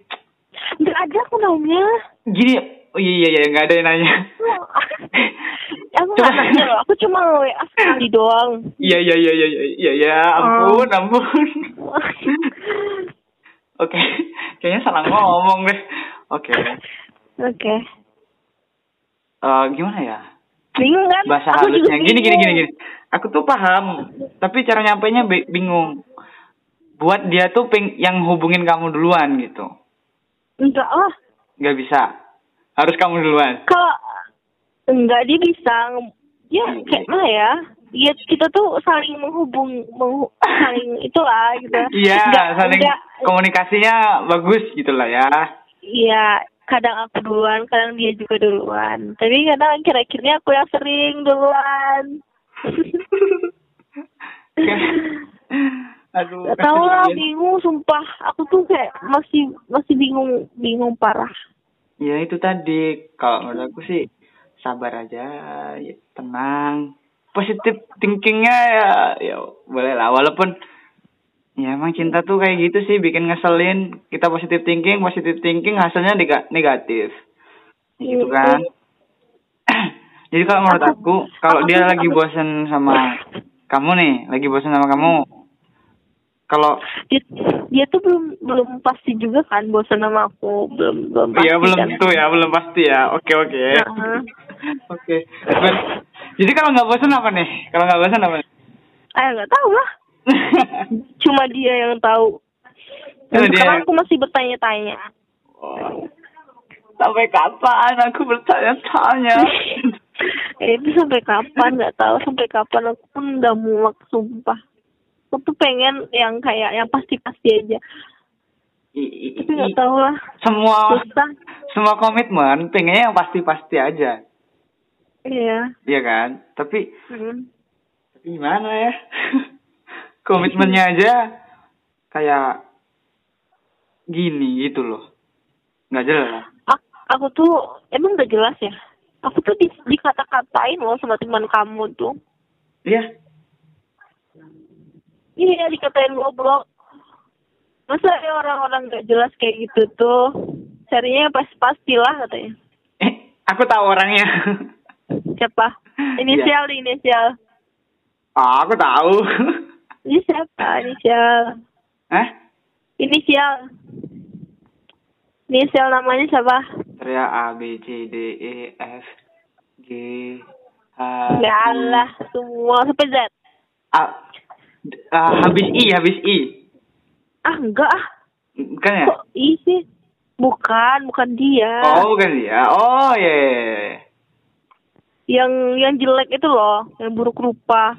Nggak ada aku namanya. gini. Oh iya iya iya nggak ada yang nanya. aku nggak nanya loh, aku cuma sekali doang. Iya iya iya iya iya iya ya ampun ampun. Oke, kayaknya salah ngomong deh. Oke, Oke. Eh, gimana ya? Bingung kan? Bahasa Aku juga halusnya gini gini gini gini. Aku tuh paham, tapi cara nyampainya bi- bingung. Buat dia tuh peng yang hubungin kamu duluan gitu. Enggak lah. Nggak bisa. Harus kamu duluan. Kalau enggak dia bisa ya Iya. kayak mana ya? Ya kita tuh saling menghubung menghu- saling itulah gitu. Iya, Enggak- saling enggak- komunikasinya bagus gitu lah ya. Iya, kadang aku duluan, kadang dia juga duluan. Tapi kadang kira-kiranya aku yang sering duluan. Aduh. Gak tau lah, bingung sumpah. Aku tuh kayak masih masih bingung, bingung parah. Ya itu tadi kalau menurut aku sih sabar aja, ya, tenang, positif thinkingnya ya ya boleh lah walaupun Ya emang cinta tuh kayak gitu sih bikin ngeselin. Kita positif thinking, positif thinking hasilnya nega- negatif. Gitu Iya. kan. Jadi kalau menurut Aku- kalau dia lagi bosan sama kamu nih, lagi bosan sama kamu. Kalau dia, dia tuh belum belum pasti juga kan bosan sama aku belum belum pasti Iya belum kan. tentu ya, belum pasti ya. Oke oke. Oke. Jadi kalau nggak bosan apa nih? Kalau nggak bosan apa? nih? eh nggak tahu lah cuma dia yang tahu dan dia sekarang yang- aku masih bertanya-tanya Oh. Sampai kapan aku bertanya-tanya? Eh, itu sampai kapan nggak tahu sampai kapan aku pun udah muak sumpah aku tuh pengen yang kayak yang pasti-pasti aja I- i- tapi nggak tahu lah semua susah semua komitmen pengennya yang pasti-pasti aja. iya Iya kan? Tapi Hmm. tapi gimana ya? Komitmennya aja kayak gini gitu loh. Nggak jelas. A- aku tuh emang gak jelas ya aku tuh di, dikata-katain loh sama teman kamu tuh Iya. Iya dikatain goblok. Masa ya orang-orang gak jelas kayak gitu tuh? Carinya pas pastilah katanya. Eh, aku tahu orangnya. siapa? Inisial di inisial. Ah, aku tahu. ini siapa? Inisial. Eh? inisial. Inisial namanya siapa? Teriak A B C D E F G H ya Allah semua. Sampai Z. A, ah, habis I habis I. Ah enggak ah. Bukan ya? Kok I sih? Bukan bukan dia. Oh bukan dia. Oh iya yeah. yeah, yang yang jelek itu loh yang buruk rupa.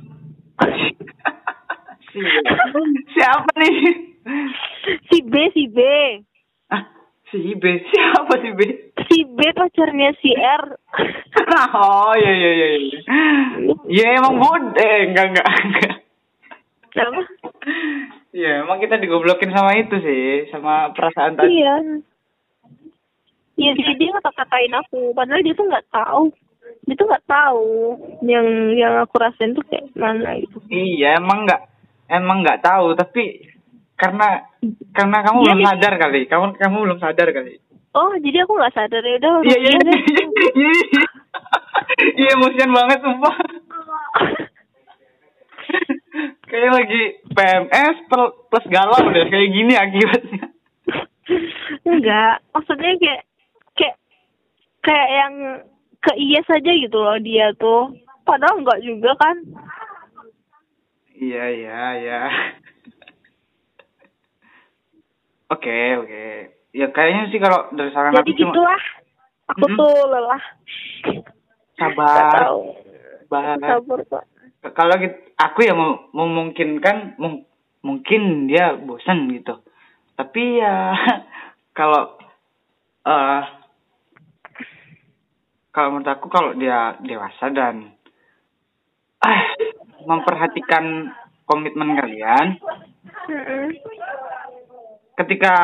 Siapa nih? Si B si B. Ah si B. Siapa si B? Si B pacarnya si R. Oh iya iya iya iya. Ya emang bod eh enggak enggak enggak apa? Ya emang kita digoblokin sama itu sih sama perasaan tadi. Iya. Iya dia dia ngata-katain aku padahal dia tuh nggak tahu. Dia tuh nggak tahu yang yang aku rasain tuh kayak mana gitu. Iya emang enggak emang enggak tahu tapi karena karena kamu Iya, belum iya. sadar kali kamu kamu belum sadar kali. Oh jadi aku nggak sadar ya udah Iya iya. iya iya iya emosian banget sumpah kayak lagi PMS plus galau deh kayak gini akibatnya. Enggak maksudnya kayak kayak kayak yang ke iya saja gitu loh dia tuh. Padahal enggak juga kan. Iya iya iya. Oke oke. Ya kayaknya sih kalau dari saran jadi aku cuma gitulah. Aku Mhm. tuh lelah. Sabar. Sabar. Kok kalau gitu, aku ya mem- memungkinkan mung- mungkin dia bosan gitu. Tapi ya kalau eh kalau menurut aku kalau dia dewasa dan ah memperhatikan komitmen kalian ketika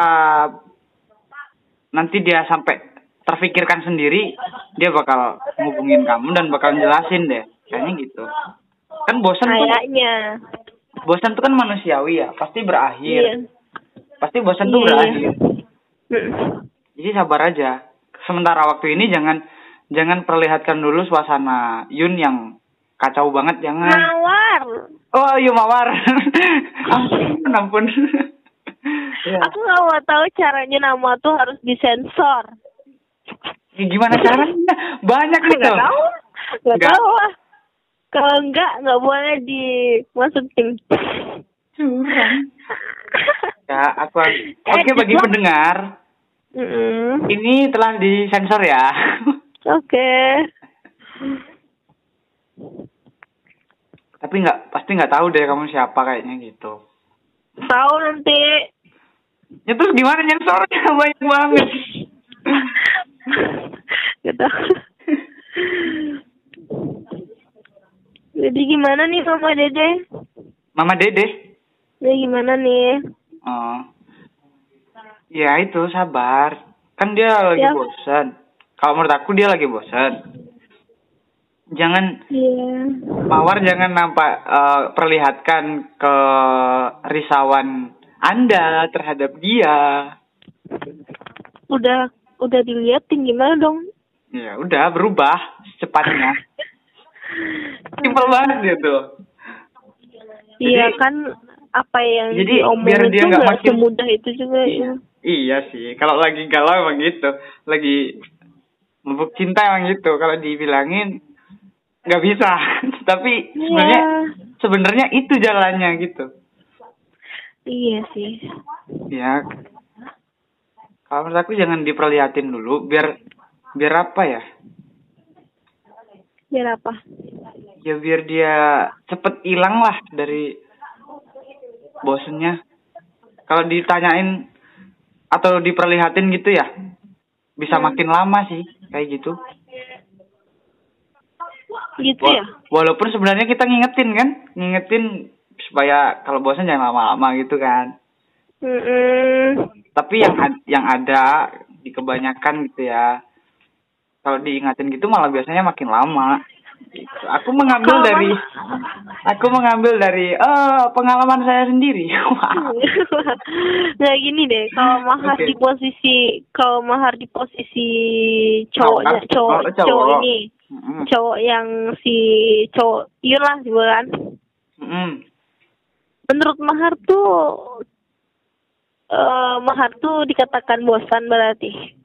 nanti dia sampai terfikirkan sendiri dia bakal ngubungin kamu dan bakal jelasin deh. Kayaknya gitu kan bosan tuh. Kayaknya. Bosan tuh kan manusiawi ya pasti berakhir. Iya. Pasti bosan tuh Iya. berakhir. Mm. jadi sabar aja. Sementara waktu ini jangan jangan perlihatkan dulu suasana Yun yang kacau banget jangan. Mawar. Oh iya mawar. Ampun ampun. Ya. aku nggak mau tahu caranya nama tuh harus disensor. Ya, gimana caranya? Banyak gitu nggak tahu. Nggak. tahu lah kalau enggak nggak boleh dimasukin. Curang ya aku Eh, oke bagi Ridwan. pendengar Mm-mm. ini telah disensor ya. Oke. Tapi nggak pasti nggak tahu deh kamu siapa kayaknya gitu. Tahu nanti. Ya terus gimana nyensornya banyak banget. Gitu jadi gimana nih mama dede mama dede ya gimana nih oh ya itu sabar kan dia lagi Ya. bosan kalau menurut aku dia lagi bosan jangan Iya. Mawar jangan nampak eh, perlihatkan ke risauan Anda terhadap dia. Udah udah diliatin gimana dong? Ya udah berubah secepatnya. Simpel banget gitu. Iya kan apa yang Jadi, biar dia nggak makin- semudah itu juga ya. Iya, iya sih. Kalau lagi galau emang gitu. Lagi mabuk cinta emang gitu. Kalau dibilangin nggak bisa. Tapi sebenarnya Iya. sebenarnya itu jalannya gitu. Iya sih. Ya. Kalau menurut aku jangan diperlihatin dulu biar biar apa ya? Biar apa? Ya biar dia cepet hilang lah dari bosennya. Kalau ditanyain atau diperlihatin gitu ya, bisa Hmm. makin lama sih kayak gitu. Gitu ya? Walaupun sebenarnya kita ngingetin kan, ngingetin supaya kalau bosan jangan lama-lama gitu kan. Mm-mm. Tapi yang ad- yang ada di kebanyakan gitu ya. Kalau diingatin gitu malah biasanya makin lama. Gitu. Aku mengambil Kalau dari aku mengambil dari eh pengalaman saya sendiri. Nggak gini deh, kalau mahar Oke. di posisi kalau mahar di posisi cowoknya cowok cowok. cowok ini Mm-mm. cowok yang si cowok Yun lah kan Mm-mm. menurut mahar tuh eh mahar tuh dikatakan bosan berarti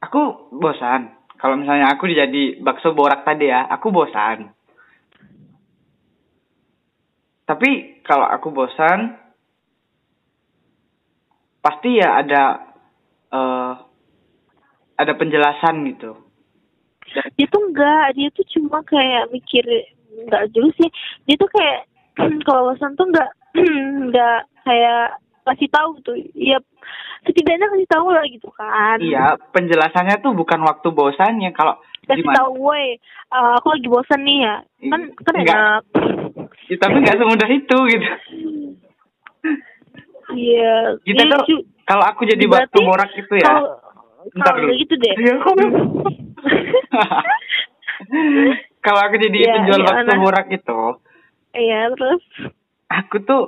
Aku bosan. Kalau misalnya aku jadi bakso borak tadi ya, aku bosan. Tapi kalau aku bosan, pasti ya ada eh ada penjelasan gitu. Dia tuh enggak dia tuh cuma kayak mikir enggak juga sih dia tuh kayak kalau bosan tuh enggak enggak kayak kasih tahu tuh ya setidaknya kasih tahu lah gitu kan Iya, penjelasannya tuh bukan waktu bosannya. Kalau kasih gimana? tahu woi eh, aku lagi bosan nih ya kan kan Enggak. enak Ya, tapi nggak semudah itu gitu. iya Kita Iya, tuh kalau aku jadi bakso borak itu ya. kalau kalau gitu deh kok- kalau aku jadi Iya, penjual iya, bakso Ana. borak itu, iya terus aku tuh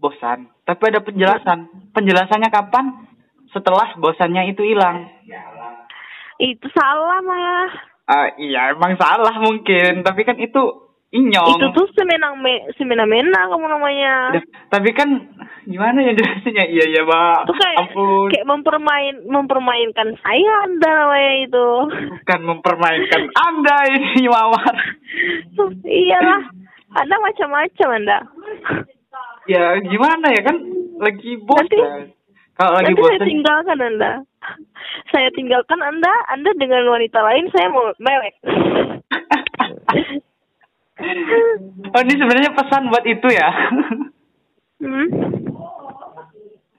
bosan. Tapi ada penjelasan. Penjelasannya kapan? Setelah bosannya itu hilang. itu salah mah Ah, iya, emang salah mungkin. Tapi kan itu inyong. itu tuh semenang me semena-mena kamu namanya Dah, tapi kan gimana ya jelasinnya? Iya, iya, Mbak. itu kayak Ampun. kayak mempermain mempermainkan saya anda namanya itu Bukan mempermainkan Anda ini, Mawar. iyalah anda macam-macam anda Ya, gimana ya kan lagi bosan. Nanti- Kalau lagi nanti saya bosan, tinggalkan anda saya tinggalkan anda anda dengan wanita lain saya mau mewek oh ini sebenarnya pesan buat itu ya. hmm?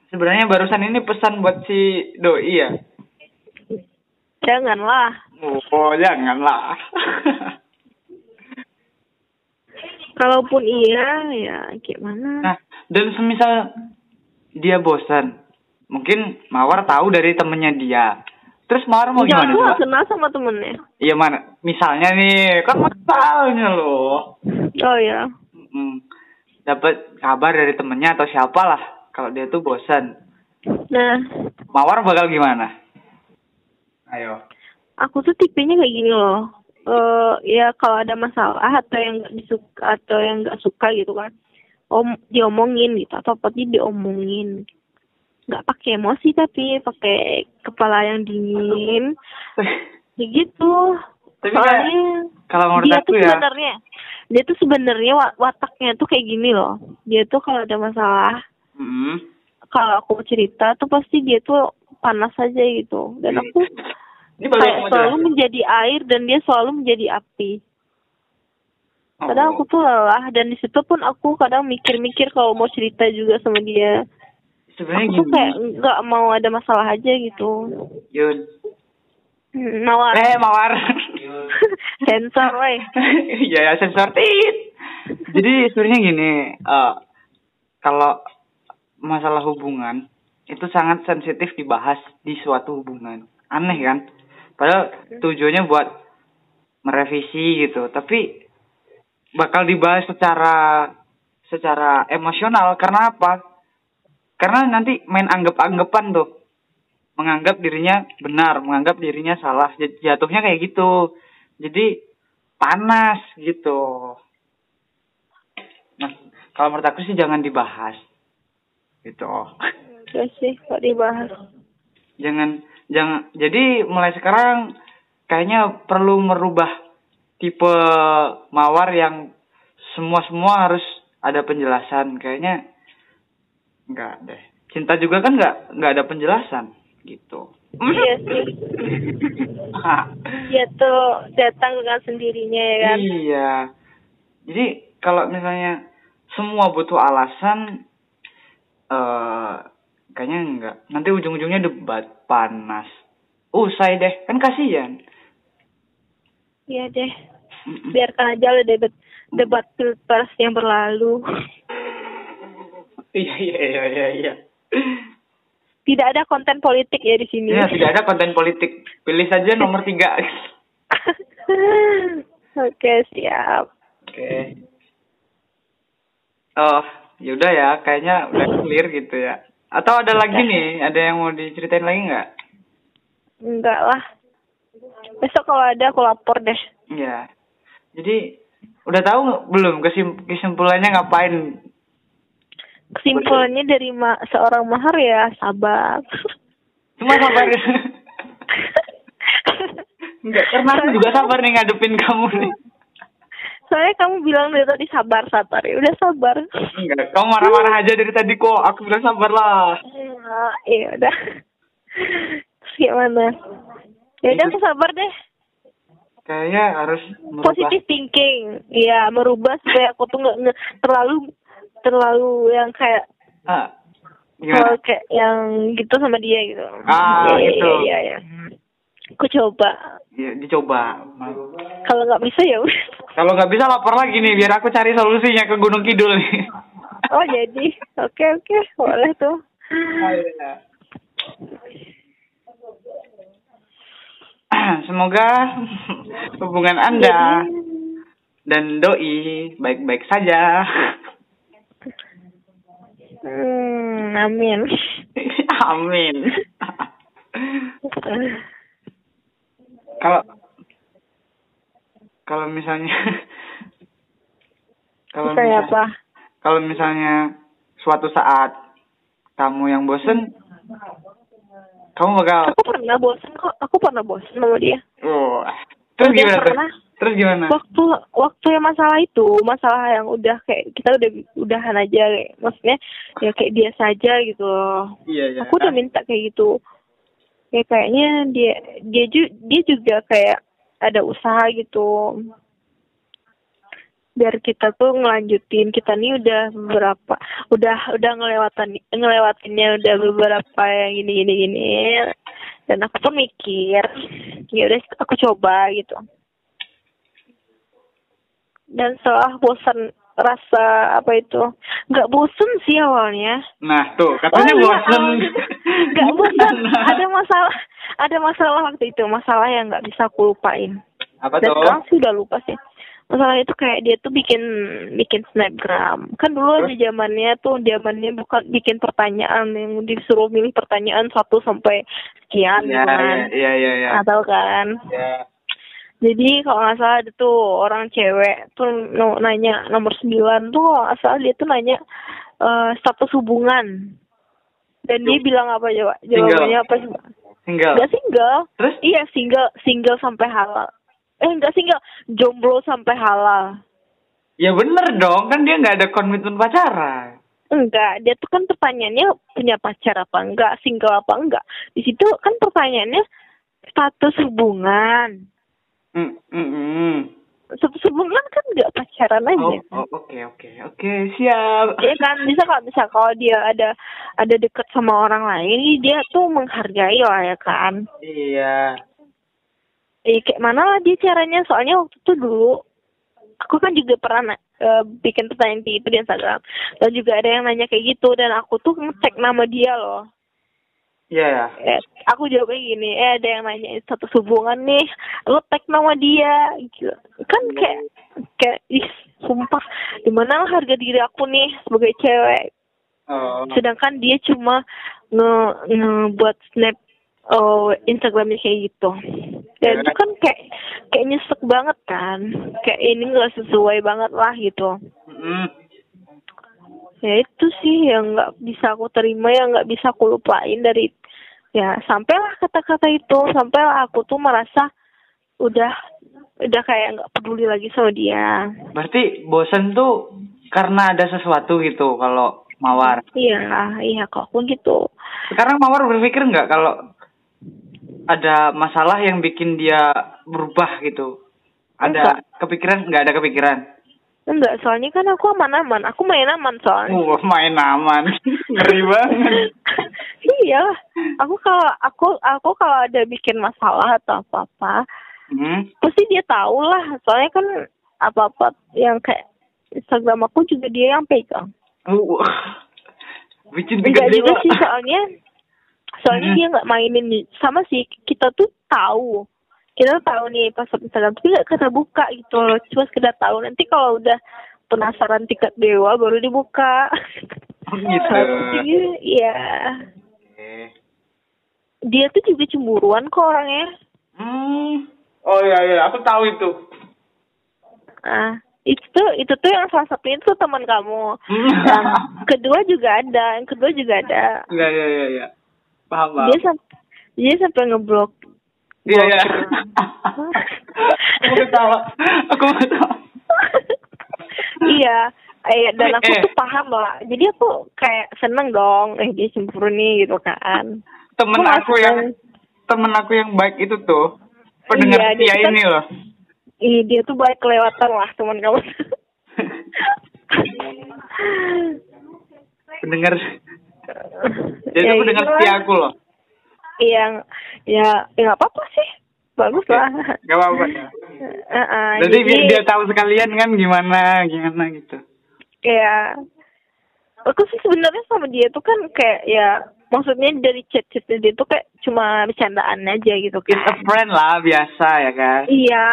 sebenarnya barusan ini pesan buat si doi ya. janganlah Oh, janganlah. Kalaupun iya ya gimana nah, dan semisal dia bosan, mungkin Mawar tahu dari temennya dia. Terus Mawar mau Enggak, gimana aku gak kenal sama temennya Iya mana? Misalnya nih, kan masalahnya loh. oh ya Hmm, dapat kabar dari temennya atau siapa lah kalau dia tuh bosan. nah Mawar bakal gimana? Ayo. aku tuh tipenya kayak gini loh eh ya kalau ada masalah atau yang nggak disuka atau yang nggak suka gitu kan om diomongin gitu atau apa diomongin. Nggak pakai emosi tapi pakai kepala yang dingin. Ya gitu. Tapi soalnya kalau menurut dia aku tuh ya- sebenarnya dia tuh sebenarnya wa- wataknya tuh kayak gini loh. Dia tuh kalau ada masalah Hmm. kalau aku cerita tuh pasti dia tuh panas aja gitu. Dan aku Ini baru kayak selalu menjadi air dan dia selalu menjadi api. Kadang aku Oh. tuh lelah dan di situ pun aku kadang mikir-mikir kalau mau cerita juga sama dia. sebenarnya Aku tuh gini. kayak nggak mau ada masalah aja gitu. Yun. Hmm, Mawar. Eh, Mawar. Sensor, woi. Iya, ya sensor tit. Jadi sebenarnya gini, eh kalau masalah hubungan itu sangat sensitif dibahas di suatu hubungan. Aneh kan? Padahal tujuannya buat merevisi gitu. Tapi bakal dibahas secara secara emosional. Karena apa? Karena nanti main anggap-anggapan tuh. Menganggap dirinya benar menganggap dirinya salah. Jatuhnya kayak gitu. Jadi panas gitu. Nah kalau menurut aku sih jangan dibahas. Gitu. Iya sih kok dibahas? Jangan jangan jadi mulai sekarang kayaknya perlu merubah tipe mawar yang semua semua harus ada penjelasan. Kayaknya enggak deh. Cinta juga kan enggak enggak ada penjelasan gitu. Iya sih. Dia tuh datang dengan sendirinya ya kan? Iya. Jadi kalau misalnya semua butuh alasan eh uh, kayaknya enggak nanti ujung-ujungnya debat panas usai deh kan kasihan iya deh biarkan aja lah debat debat pilpres yang berlalu. Iya iya iya iya. iya. Tidak ada konten politik ya di sini. Iya tidak ada konten politik. Pilih saja nomor tiga. Oke siap. Oke. Oh yaudah ya, kayaknya udah clear gitu ya. Atau ada lagi nih, ada yang mau diceritain lagi nggak? Enggak lah. Besok kalau ada aku lapor deh. Iya. Jadi Udah tahu belum kesim kesimpulannya ngapain? Kesimpulannya dari ma seorang mahar ya sabar. Cuma sabar. Enggak, karena aku juga sabar nih ngadepin kamu nih. Soalnya kamu bilang dari tadi sabar sabar ya udah sabar. Enggak, kamu marah-marah aja dari tadi kok. Aku bilang sabar lah. Iya udah. Gimana? Ya udah aku sabar deh kayaknya harus merubah. positive thinking iya merubah supaya aku tuh nggak terlalu terlalu yang kayak ah, gimana? kayak yang gitu sama dia gitu ah ya, gitu iya iya ya. Aku coba ya dicoba kalau nggak bisa ya kalau nggak bisa lapor lagi nih biar aku cari solusinya ke Gunung Kidul nih oh jadi oke okay, oke okay. boleh tuh iya. semoga hubungan Anda dan doi baik-baik saja. Hmm, amin. amin. Kalau kalau misalnya kalau misalnya apa? Kalau misalnya suatu saat kamu yang bosen kamu bakal Aku pernah bosan kok. Aku pernah bosan sama dia. Oh. Terus gimana pernah, Terus gimana? Waktu waktu yang masalah itu, masalah yang udah kayak kita udah udahan aja kayak maksudnya ya kayak dia saja gitu loh. Iya, iya. Aku udah minta kayak gitu. Ya kayaknya dia dia juga dia juga kayak ada usaha gitu. Biar kita tuh ngelanjutin kita nih udah beberapa udah udah ngelewatin ngelewatinnya udah beberapa yang gini gini gini dan aku tuh mikir ya udah aku coba gitu. Dan setelah bosan rasa apa itu nggak bosan sih awalnya. Nah tuh katanya oh, bosan nggak bosan ada masalah ada masalah waktu itu masalah yang nggak bisa aku lupain. Apa dan tuh? sekarang sih udah lupa sih. Masalah itu kayak dia tuh bikin bikin snapgram. Kan dulu ada zamannya tuh zamannya bukan bikin pertanyaan yang disuruh milih pertanyaan satu sampai sekian ya, kan. iya iya iya atau kan? Ya. Jadi kalau nggak salah ada tuh orang cewek tuh nanya nomor sembilan tuh kalau nggak salah dia tuh nanya uh, status hubungan. Dan dia bilang apa coba jawabannya apa sih single. Gak single. Terus? Iya single single sampai halal. Eh enggak sih enggak jomblo sampai halal. Ya bener dong kan dia nggak ada komitmen pacaran. Enggak dia tuh kan pertanyaannya punya pacar apa enggak single apa enggak di situ kan pertanyaannya status hubungan mm, mm, mm. status hubungan kan enggak pacaran aja. Oh, oh oke oke oke siap. Iya kan bisa kalau bisa kalau dia ada ada deket sama orang lain dia tuh menghargai lah ya kan. Iya. Eh kayak mana lah dia caranya soalnya waktu itu dulu aku kan juga pernah uh, bikin pertanyaan itu di Instagram. Dan juga ada yang nanya kayak gitu dan aku tuh ngecek nama dia loh Iya ya. eh, aku jawabnya gini eh ada yang nanya satu hubungan nih lo tag nama dia. Gitu kan kayak kayak ih sumpah. Di mana harga diri aku nih sebagai cewek? Oh. sedangkan dia cuma nge ngebuat snap oh Instagramnya kayak gitu. Dan itu kan kayak kayak nyesek banget kan. Kayak ini nggak sesuai banget lah gitu. Mm. ya itu sih yang nggak bisa aku terima yang nggak bisa aku lupain dari ya sampailah kata-kata itu sampailah aku tuh merasa udah udah kayak nggak peduli lagi sama dia Berarti bosan tuh karena ada sesuatu gitu kalau Mawar. iya iya kok aku gitu Sekarang Mawar berpikir nggak kalau ada masalah yang bikin dia berubah gitu? Ada kepikiran? Nggak ada kepikiran? enggak soalnya kan aku aman-aman aku main aman soalnya Wah, main aman. Ngeri banget. iya aku kalau aku aku kalau ada bikin masalah atau apa apa Hmm. pasti dia tahu lah soalnya kan apa apa yang kayak Instagram aku juga dia yang pegang Uh. Bikin enggak juga sih soalnya soalnya Hmm. dia nggak mainin nih. sama sih kita tuh tahu kita tuh tahu nih password Instagram tapi nggak kita buka gitu loh cuma sekedar tahu nanti kalau udah penasaran tiket dewa baru dibuka Oh, gitu. iya Dia tuh juga cemburuan kok orangnya Hmm. Oh iya iya, aku tahu itu. ah itu tuh itu tuh yang salah satunya tuh teman kamu yang kedua juga ada yang kedua juga ada Iya iya iya iya. Paham paham. dia sampai dia sampai ngeblok Iya iya. aku ketawa. Aku ketawa. iya eh, dan aku Eh. tuh paham lah jadi aku kayak seneng dong eh dia cemburu nih gitu kan Temen Aku aku yang temen aku yang baik itu tuh pendengar Iya, dia setia kan- ini loh. Ih, dia tuh baik kelewatan lah teman kamu pendengar dia Ya, pendengar itulah. setia aku loh. yang ya ya nggak apa-apa sih bagus lah Gak apa-apa. Heeh, Jadi jadi biar dia tahu sekalian kan gimana gimana gitu. Ya aku sih sebenarnya sama dia tuh kan kayak ya maksudnya dari chat-chatnya dia tuh kayak cuma bercandaan aja gitu It's a kan friend lah biasa ya kan. iya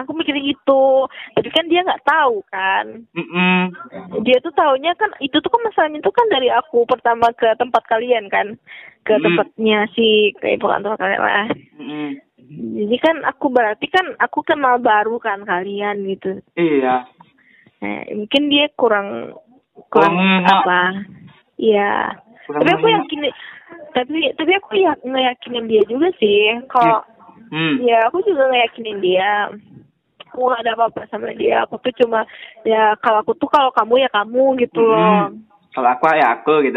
aku mikirnya gitu tapi kan dia nggak tahu kan Mm-mm. dia tuh taunya kan itu tuh kan masalahnya tuh kan dari aku pertama ke tempat kalian kan ke Hmm. tempatnya si ke ibu kantor kalian lah Mm-mm. jadi kan aku berarti kan aku kenal baru kan kalian gitu Iya. Nah, mungkin dia kurang kurang Kurang apa. Iya. Tapi aku yakin tapi tapi aku ya ngeyakinin dia juga sih. Kalau Hmm. ya aku juga ngeyakinin dia. Aku gak ada apa-apa sama dia. Aku tuh cuma ya kalau aku tuh kalau kamu ya kamu gitu loh. Hmm. Kalau aku ya aku gitu.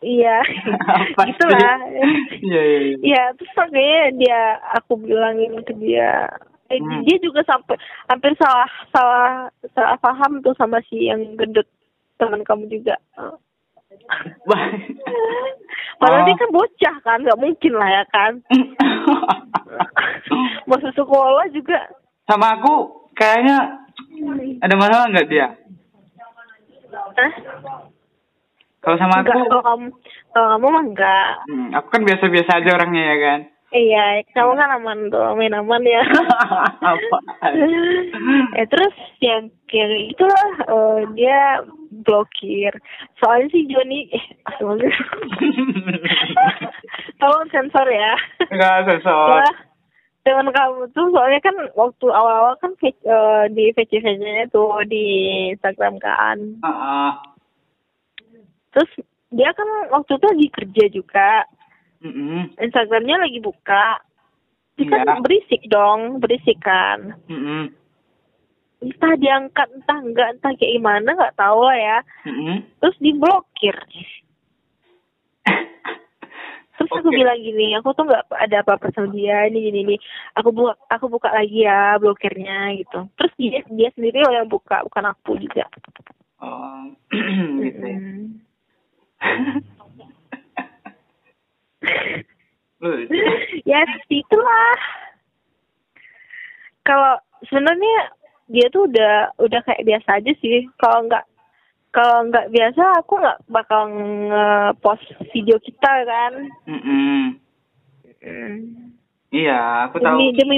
iya. Gitu lah Iya iya iya. ya terus makanya dia aku bilangin ke dia eh, Hmm. dia juga sampai hampir salah salah salah paham tuh sama si yang gendut teman kamu juga Wah. Padahal Oh. dia kan bocah kan, nggak mungkin lah ya kan. Masuk sekolah juga. Sama aku kayaknya ada masalah nggak dia? Hah? Kalau sama Enggak, aku, kalau kamu, kalau kamu mah enggak. hmm, aku kan biasa-biasa aja orangnya ya kan. Iya, kamu kan aman tuh, main aman ya. Apa? eh terus yang kayak itulah eh, dia blokir. Soalnya si Joni, eh. Tolong sensor ya. Enggak sensor. Wah, teman kamu tuh soalnya kan waktu awal-awal kan eh, di VC-VC-nya tuh di Instagram kan. Heeh. Terus dia kan waktu itu lagi kerja juga. Mm-mm. Instagramnya lagi buka. Dia kan Iya. berisik dong, berisik kan. Mm-mm. Entah diangkat, entah enggak, entah kayak gimana, nggak tahu lah ya. Mm-mm. Terus diblokir. Terus aku Oke. bilang gini, aku tuh nggak ada apa-apa sama dia, ini gini nih. Aku buka, aku buka lagi ya blokirnya gitu. Terus dia dia sendiri yang buka, bukan aku juga. Oh, gitu ya. Mm. Ya itulah. Kalau sebenarnya dia tuh udah udah kayak biasa aja sih. Kalau nggak kalau nggak biasa aku nggak bakal nge-post video kita kan. Hmm. Iya, aku tahu. demi demi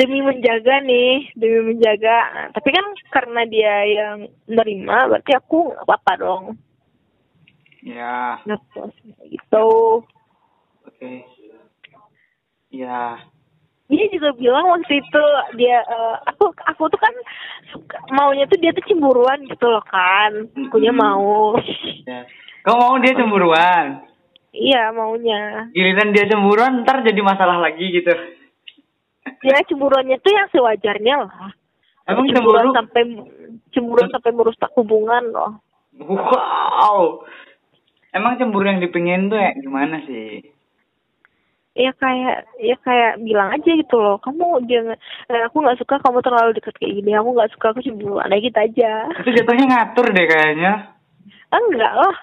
demi menjaga nih demi menjaga Nah, tapi kan karena dia yang nerima berarti aku nggak apa-apa dong Ya, nge-post gitu oke. Ya, dia juga bilang waktu itu dia eh, aku aku tuh kan suka maunya tuh dia tuh cemburuan gitu loh kan punya mau ya. Kau mau dia cemburuan? iya maunya Giliran dia cemburuan, ntar jadi masalah lagi gitu. dia cemburuannya tuh yang sewajarnya lah Emang cemburuan cemburu? sampai cemburuan sampai merusak hubungan loh Wow. Emang cemburu yang dipingin tuh ya gimana sih? Ya kayak ya kayak bilang aja gitu loh kamu jangan eh, aku nggak suka kamu terlalu dekat kayak gini aku nggak suka aku cemburuan aja gitu aja. Itu jatuhnya ngatur deh kayaknya. enggak lah.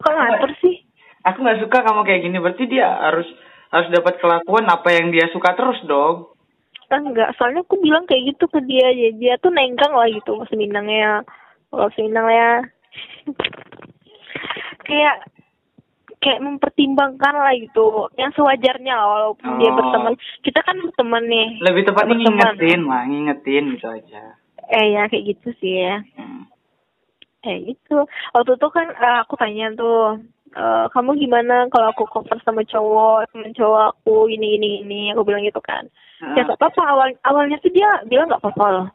Kok ngatur sih? Aku nggak suka kamu kayak gini, berarti dia harus harus dapat kelakuan apa yang dia suka terus dong. Enggak soalnya aku bilang kayak gitu ke dia dia, dia tuh nengkang lah gitu mas Minangnya. Kalau Minang ya kayak kayak mempertimbangkan lah gitu. Yang sewajarnya lah, walaupun dia Oh. berteman. Kita kan berteman nih. Lebih tepatnya Berteman. ngingetin lah, ngingetin gitu aja. eh ya kayak gitu sih ya. Hmm. kayak gitu. Waktu itu kan eh, aku tanya tuh eh, kamu gimana kalau aku cover sama cowok temen cowok aku ini ini ini? Aku bilang gitu kan. Ya Ah, gak apa-apa. Awal awalnya tuh dia bilang gak apa-apa loh.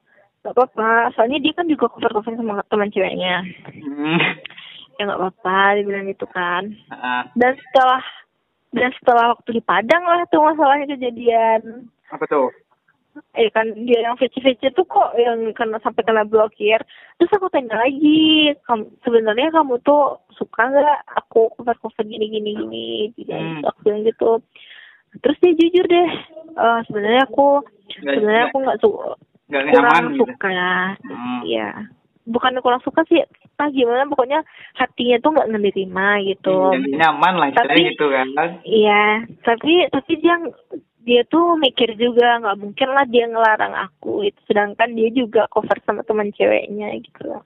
Gak apa-apa. Soalnya dia kan juga cover cover sama teman ceweknya. Hmm. ya gak apa-apa dia bilang gitu kan Ah, dan setelah dan setelah waktu di Padang lah tuh masalahnya kejadian apa tuh? eh kan dia yang VC-VC tuh kok yang kena sampai kena blokir terus aku tanya lagi kamu sebenarnya kamu tuh suka nggak aku cover cover gini gini gini Hmm. aku bilang gitu terus dia jujur deh "Eh, sebenarnya aku Nggak- sebenarnya nggak- aku nggak suka Nggak kurang gitu. suka ya Hmm. iya bukan kurang suka sih ah gimana pokoknya hatinya tuh nggak menerima gitu Jadi nyaman lah Tapi- gitu kan. Iya, tapi tapi dia dia tuh mikir juga nggak mungkin lah dia ngelarang aku itu sedangkan dia juga cover sama teman ceweknya gitu loh.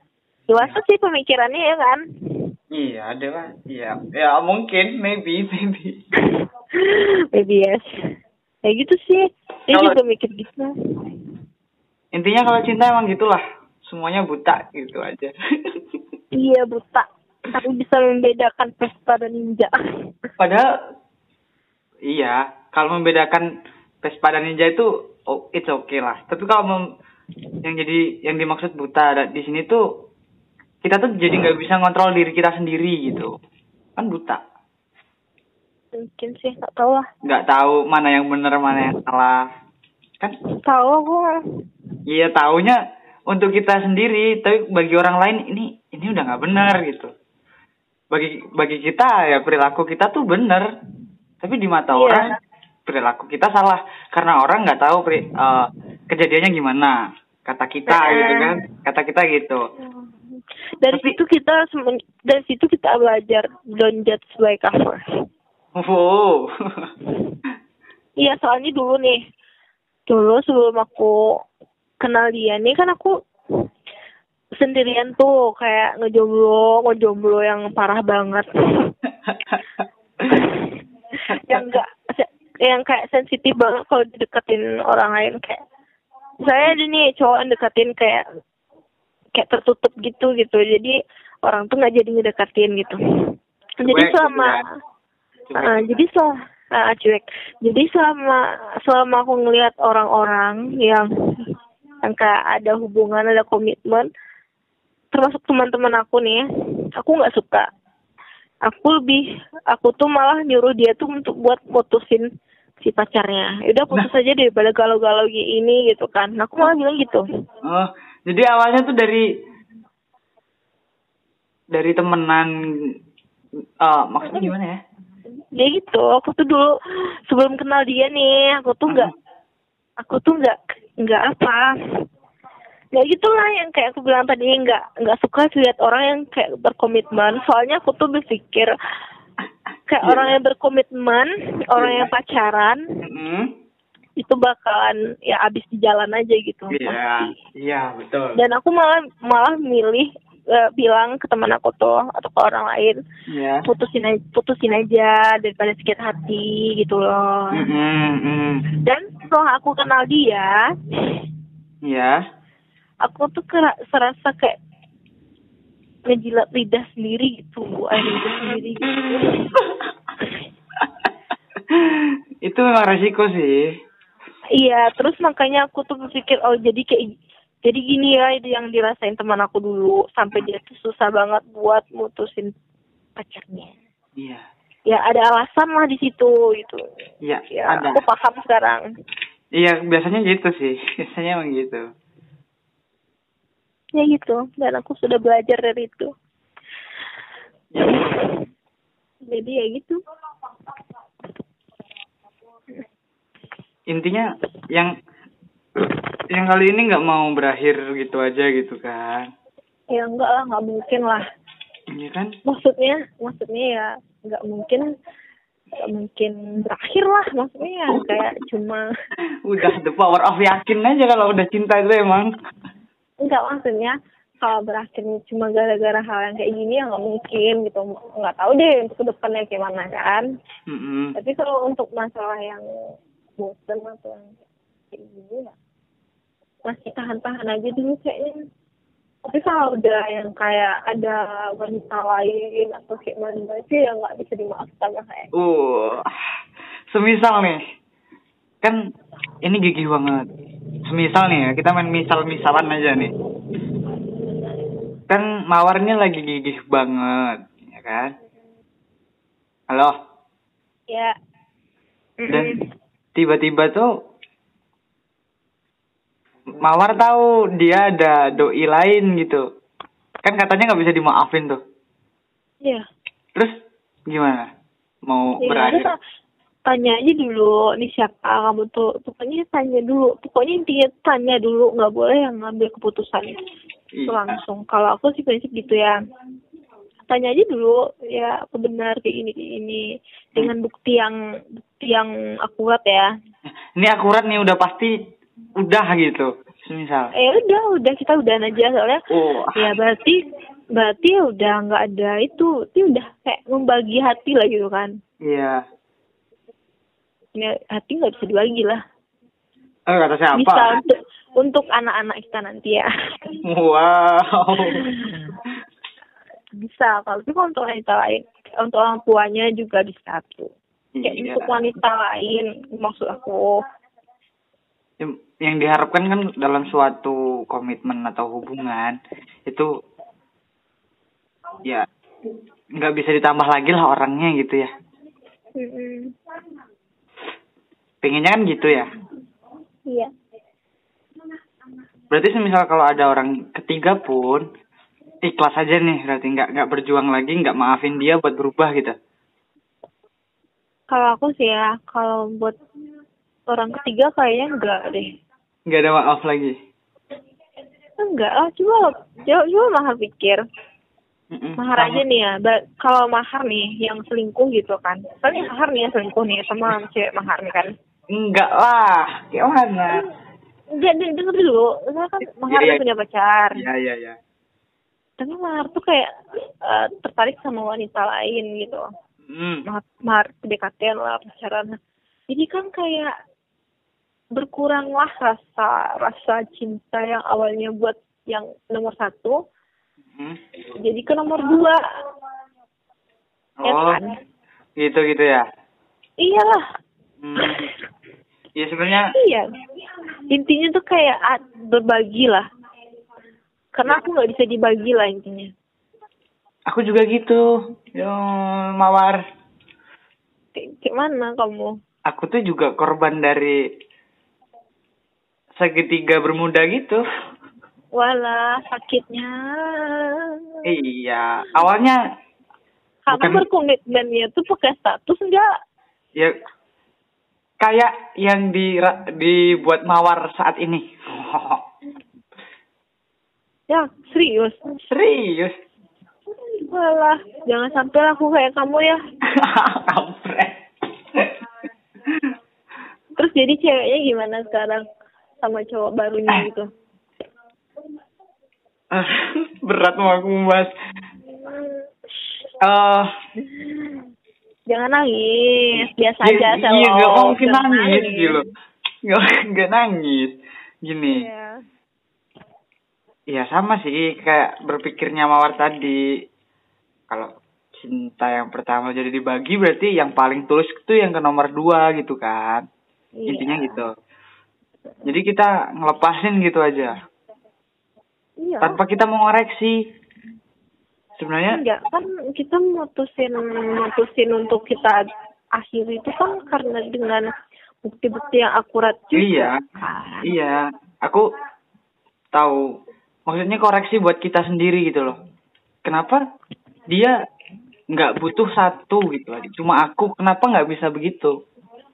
Dewasa sih pemikirannya ya kan. Iya, ada lah. Iya, ya mungkin, maybe, maybe. Maybe yes. Kayak gitu sih. Dia Kalau- juga mikir gitu. Intinya kalau cinta emang gitulah, semuanya buta gitu aja. Iya buta. Tapi bisa membedakan Vespa dan Ninja. Padahal, iya, kalau membedakan Vespa dan Ninja itu, oh, it's okay lah. Tapi kalau mem- yang jadi yang dimaksud buta di sini tuh kita tuh jadi nggak bisa ngontrol diri kita sendiri gitu, kan buta. Mungkin sih nggak tahu lah. Nggak tahu mana yang benar mana yang salah. Kan Tahu aku. Iya taunya untuk kita sendiri, tapi bagi orang lain ini ini udah nggak benar gitu. Bagi bagi kita ya perilaku kita tuh benar, tapi di mata Iya. orang perilaku kita salah karena orang nggak tahu peri- eh, kejadiannya gimana. Kata kita Eh. gitu kan, kata kita gitu. Dari Tapi- situ kita dari situ kita belajar don't judge by cover. Wow. Iya, soalnya dulu nih, dulu sebelum aku kenal dia nih kan aku sendirian tuh kayak ngejomblo, ngejomblo yang parah banget. yang enggak yang kayak sensitif banget kalau dideketin orang lain kayak saya ada nih cowok yang deketin kayak kayak tertutup gitu gitu jadi orang tuh nggak jadi ngedeketin gitu jadi Cuek, selama cuek. Ah, jadi selama ah, cuek. Jadi selama selama aku ngelihat orang-orang yang yang kayak ada hubungan, ada komitmen, termasuk teman-teman aku nih, aku nggak suka. Aku lebih, aku tuh malah nyuruh dia tuh untuk buat mutusin si pacarnya. Ya Udah putus aja daripada galau-galau ini gitu kan. Nah, aku malah bilang gitu. Oh, jadi awalnya tuh dari dari temenan eh maksudnya gimana ya? Dia gitu. Aku tuh dulu sebelum kenal dia nih, aku tuh nggak aku tuh nggak nggak apa nggak gitulah yang kayak aku bilang tadi nggak nggak suka lihat orang yang kayak berkomitmen soalnya aku tuh berpikir kayak Iya. orang yang berkomitmen orang yang pacaran Mm-mm. itu bakalan ya abis di jalan aja gitu Iya, pasti. iya betul. dan aku malah malah milih eh, bilang ke teman aku tuh atau ke orang lain Iya. putusin aja, putusin aja daripada sakit hati gitu loh. Mm. Dan setelah aku kenal dia, Iya. aku tuh kera, serasa kayak ngejilat lidah sendiri gitu, air lidah sendiri gitu. Itu memang resiko sih. Iya, terus makanya aku tuh berpikir oh jadi kayak jadi gini ya itu yang dirasain teman aku dulu sampai dia tuh susah banget buat mutusin pacarnya. Iya. Ya ada alasan lah di situ gitu. Iya, Ya, ada. aku paham sekarang. Iya, biasanya gitu sih. Biasanya emang gitu. Ya gitu, dan aku sudah belajar dari itu. Ya, Jadi ya gitu. intinya yang yang kali ini nggak mau berakhir gitu aja gitu kan. Ya enggak lah, nggak mungkin lah. Iya kan? Maksudnya, maksudnya ya nggak mungkin nggak mungkin berakhir lah maksudnya ya kayak cuma Udah the power of yakin aja kalau udah cinta itu emang. enggak maksudnya kalau berakhir cuma gara-gara hal yang kayak gini ya nggak mungkin gitu nggak tahu deh untuk ke depannya gimana kan Mm-mm. tapi kalau untuk masalah yang bosen atau yang kayak gini ya masih tahan-tahan aja dulu kayaknya tapi kalau udah yang kayak ada wanita lain atau kayak mana sih ya nggak bisa dimaafkan lah kayak Uh, semisal nih, kan ini gigih banget. Semisal nih ya, kita main misal-misalan aja nih. Kan mawarnya lagi gigih banget, ya kan? Halo, ya dan tiba-tiba tuh Mawar tahu dia ada doi lain gitu. Kan katanya nggak bisa dimaafin tuh. ya Terus gimana? Mau ya berakhir? tanya aja dulu nih siapa kamu tuh pokoknya tanya dulu pokoknya intinya tanya dulu nggak boleh yang ngambil keputusan itu Iya. langsung kalau aku sih prinsip gitu ya tanya aja dulu ya apa benar kayak ini kayak ini dengan bukti yang bukti yang akurat ya Ini akurat nih udah pasti udah gitu. Semisal. eh udah udah kita udahan aja soalnya Oh. ya berarti berarti ya udah nggak ada itu itu udah kayak membagi hati lah gitu kan Iya. ya, hati nggak bisa dibagi lah Eh kata siapa? bisa untuk untuk anak-anak kita nanti ya Wow. bisa kalau itu untuk wanita lain untuk orang tuanya juga bisa tuh kayak Iya. untuk wanita lain maksud aku Yang diharapkan kan dalam suatu komitmen atau hubungan itu ya nggak bisa ditambah lagi lah orangnya gitu ya. Mm-mm. Pengennya kan gitu ya. iya Berarti semisal kalau ada orang ketiga pun ikhlas aja nih berarti nggak nggak berjuang lagi nggak maafin dia buat berubah gitu. kalau aku sih ya kalau buat orang ketiga kayaknya enggak deh Nggak ada maaf lagi. enggak lah coba coba, coba mahar pikir Mm-mm. mahar aja nih ya kalau mahar nih yang selingkuh gitu kan kan mahar nih yang selingkuh nih sama cewek mahar nih kan Enggak lah, gimana? enggak de- denger dulu Soalnya kan mahar Iya, iya. tuh punya pacar Iya iya iya. tapi mahar tuh kayak eh, tertarik sama wanita lain gitu Hmm. mahar, mahar pendekatan lah pacaran jadi kan kayak berkuranglah rasa rasa cinta yang awalnya buat yang nomor satu Hmm. jadi ke nomor dua ya Oh, kan gitu gitu ya. iyalah Hmm. Ya sebenarnya iya intinya tuh kayak berbagi lah karena aku nggak bisa dibagi lah intinya aku juga gitu. Yo, mawar. kayak kayak mana kamu Aku tuh juga korban dari segitiga bermuda gitu. wala sakitnya Iya, awalnya kamu Bukan- berkomitmennya tuh pakai status enggak ya kayak yang di dibuat mawar saat ini. ya serius Serius. Walah, jangan sampai aku kayak kamu ya. Kampret. Terus jadi ceweknya gimana sekarang sama cowok barunya gitu? berat mau aku membahas. Eh Jangan nangis, biasa iya, aja iya Selo. nggak mungkin nangis gitu. Nggak nggak nangis. Gini. Iya. ya sama sih kayak berpikirnya mawar tadi. Kalau cinta yang pertama jadi dibagi berarti yang paling tulus itu yang ke nomor dua gitu kan. Iya. intinya gitu jadi kita ngelepasin gitu aja Iya. tanpa kita mengoreksi sebenarnya Enggak, kan kita mutusin mutusin untuk kita akhiri itu kan karena dengan bukti-bukti yang akurat juga. Iya. kan. iya aku tahu maksudnya koreksi buat kita sendiri gitu loh kenapa dia nggak butuh satu gitu cuma aku kenapa nggak bisa begitu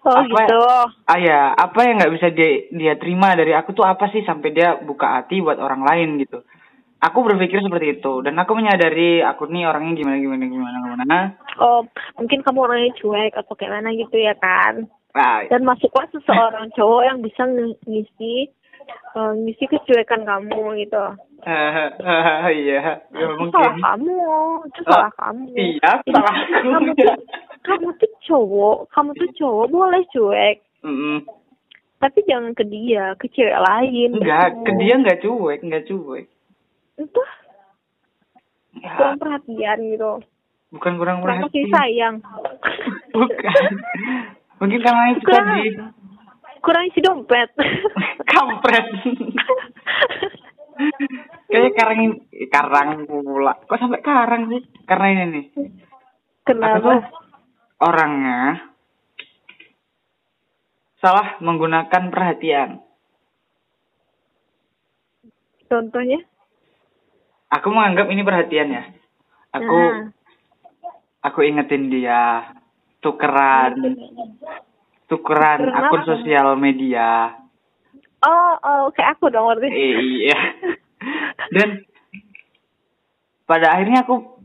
Oh Apa- gitu. ah ya apa yang nggak bisa dia dia terima dari aku tuh apa sih sampai dia buka hati buat orang lain gitu aku berpikir seperti itu dan aku menyadari aku nih orangnya gimana gimana gimana gimana Oh, mungkin kamu orangnya cuek atau kayak mana gitu ya kan. nah Dan masuklah seseorang cowok yang bisa ng- ngisi eh, ngisi kecuekan kamu gitu. iya ya salah kamu, itu Oh, salah kamu. iya, salah. Kamu tuh, kamu tuh cowok, kamu tuh cowok boleh cuek, Mm-mm. tapi jangan ke dia, ke cewek lain. enggak ke dia nggak cuek nggak cuek Itu ya, kurang perhatian gitu. bukan kurang Kurang perhatian sayang. bukan mungkin karena itu kurang, tadi kurang isi dompet. kampret. Kayak karang karang pula. Kok sampai karang sih? Karena ini nih. Aku tuh? Kenapa? orangnya salah menggunakan perhatian. Contohnya? aku menganggap ini perhatian ya. Aku Nah. aku ingetin dia tukeran tukeran akun apa? sosial media Oh, oh, kayak aku dong berarti. Eh, iya dan pada akhirnya aku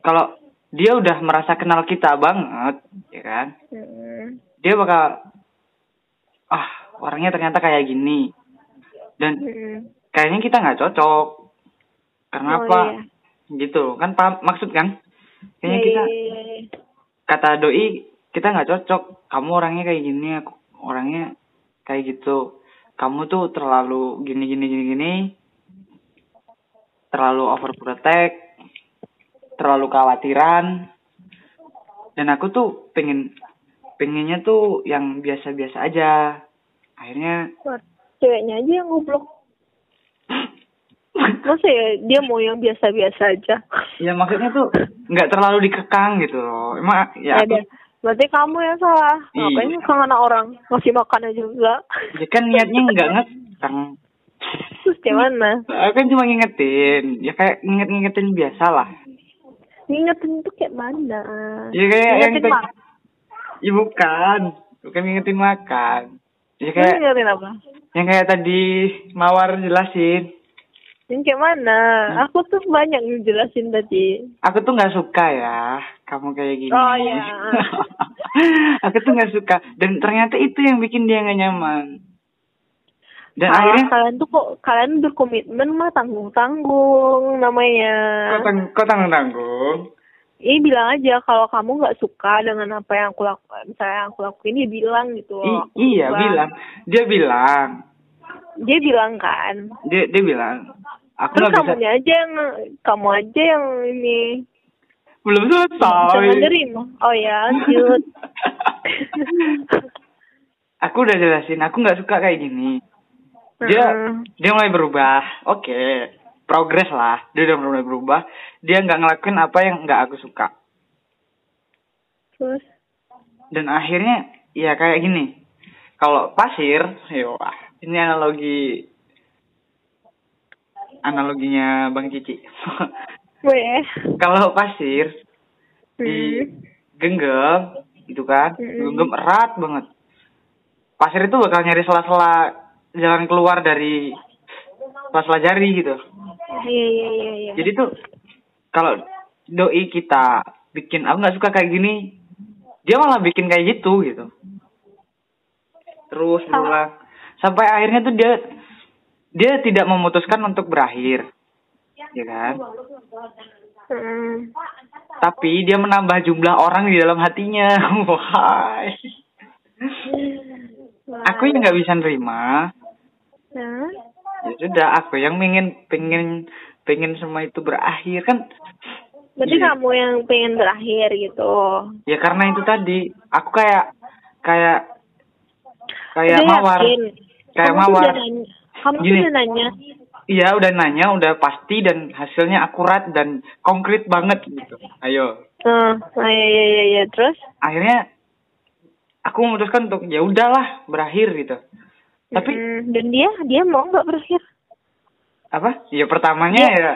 kalau dia udah merasa kenal kita banget ya kan Hmm. dia bakal ah orangnya ternyata kayak gini dan Hmm. kayaknya kita nggak cocok karena Oh, apa iya. gitu kan paham maksud kan kayaknya Iya, kita iya, iya. kata doi kita nggak cocok. Kamu orangnya kayak gini aku orangnya kayak gitu. Kamu tuh terlalu gini gini gini gini. Terlalu overprotect. Terlalu khawatiran. Dan aku tuh pengen pengennya tuh yang biasa-biasa aja. Akhirnya Ceweknya aja yang goblok. Masa ya dia mau yang biasa-biasa aja? ya maksudnya tuh nggak terlalu dikekang gitu loh. Emang ya Ada. aku, Berarti kamu yang salah. Iya. Ngapain ngekang anak orang? Ngasih makannya juga. ya kan niatnya nggak ngekang Terus gimana? aku kan cuma ngingetin ya kayak nginget-ngingetin biasa lah Ngingetin tuh kayak mana? ya kayak yang Ngingetin tadi- makan. ya bukan bukan ngingetin makan ya kayak ngingetin apa? yang kayak tadi mawar jelasin Yang kayak mana? Hmm. Aku tuh banyak ngejelasin tadi. aku tuh nggak suka ya kamu kayak gini Oh, iya. aku tuh nggak suka dan ternyata itu yang bikin dia nggak nyaman dan Ah, akhirnya kalian tuh kok kalian berkomitmen mah tanggung tanggung namanya. kok tang kok tanggung tanggung Ih bilang aja kalau kamu nggak suka dengan apa yang aku lakukan, misalnya yang aku lakuin dia bilang gitu. I- loh. iya Bang. bilang dia bilang Dia bilang kan. dia dia bilang aku Terus bisa kamunya aja yang kamu aja yang ini belum jangan selesai. Oh ya lanjut. aku udah jelasin aku nggak suka kayak gini. Dia Heeh. dia mulai berubah. Oke progres lah. Dia udah mulai berubah. Dia nggak ngelakuin apa yang nggak aku suka. Terus? Dan akhirnya ya kayak gini. Kalau pasir yo ah, ini analogi analoginya bang Cici kalau pasir hmm. digenggam gitu kan Mm-mm. genggam erat banget. Pasir itu bakal nyari sela-sela jalan keluar dari sela-sela jari gitu. Iya iya iya iya. jadi tuh kalau doi kita bikin aku nggak suka kayak gini dia malah bikin kayak gitu gitu. Terus berulang sampai akhirnya tuh dia dia tidak memutuskan untuk berakhir ya kan Hmm. tapi dia menambah jumlah orang di dalam hatinya wahai aku yang nggak bisa nerima Nah, ya sudah aku yang pengen pengen pengen semua itu berakhir kan berarti Iya. kamu yang pengen berakhir gitu. ya karena itu tadi aku kayak kayak kayak Udah mawar yakin? kayak kamu tuh mawar udah nanya, kamu tuh Gini. udah nanya. Iya udah nanya udah pasti dan hasilnya akurat dan konkret banget gitu ayo nah ya, ya, ya, ya. Terus? akhirnya aku memutuskan untuk ya udahlah berakhir gitu tapi Hmm, dan dia, dia mau nggak berakhir? apa ya pertamanya Iya. ya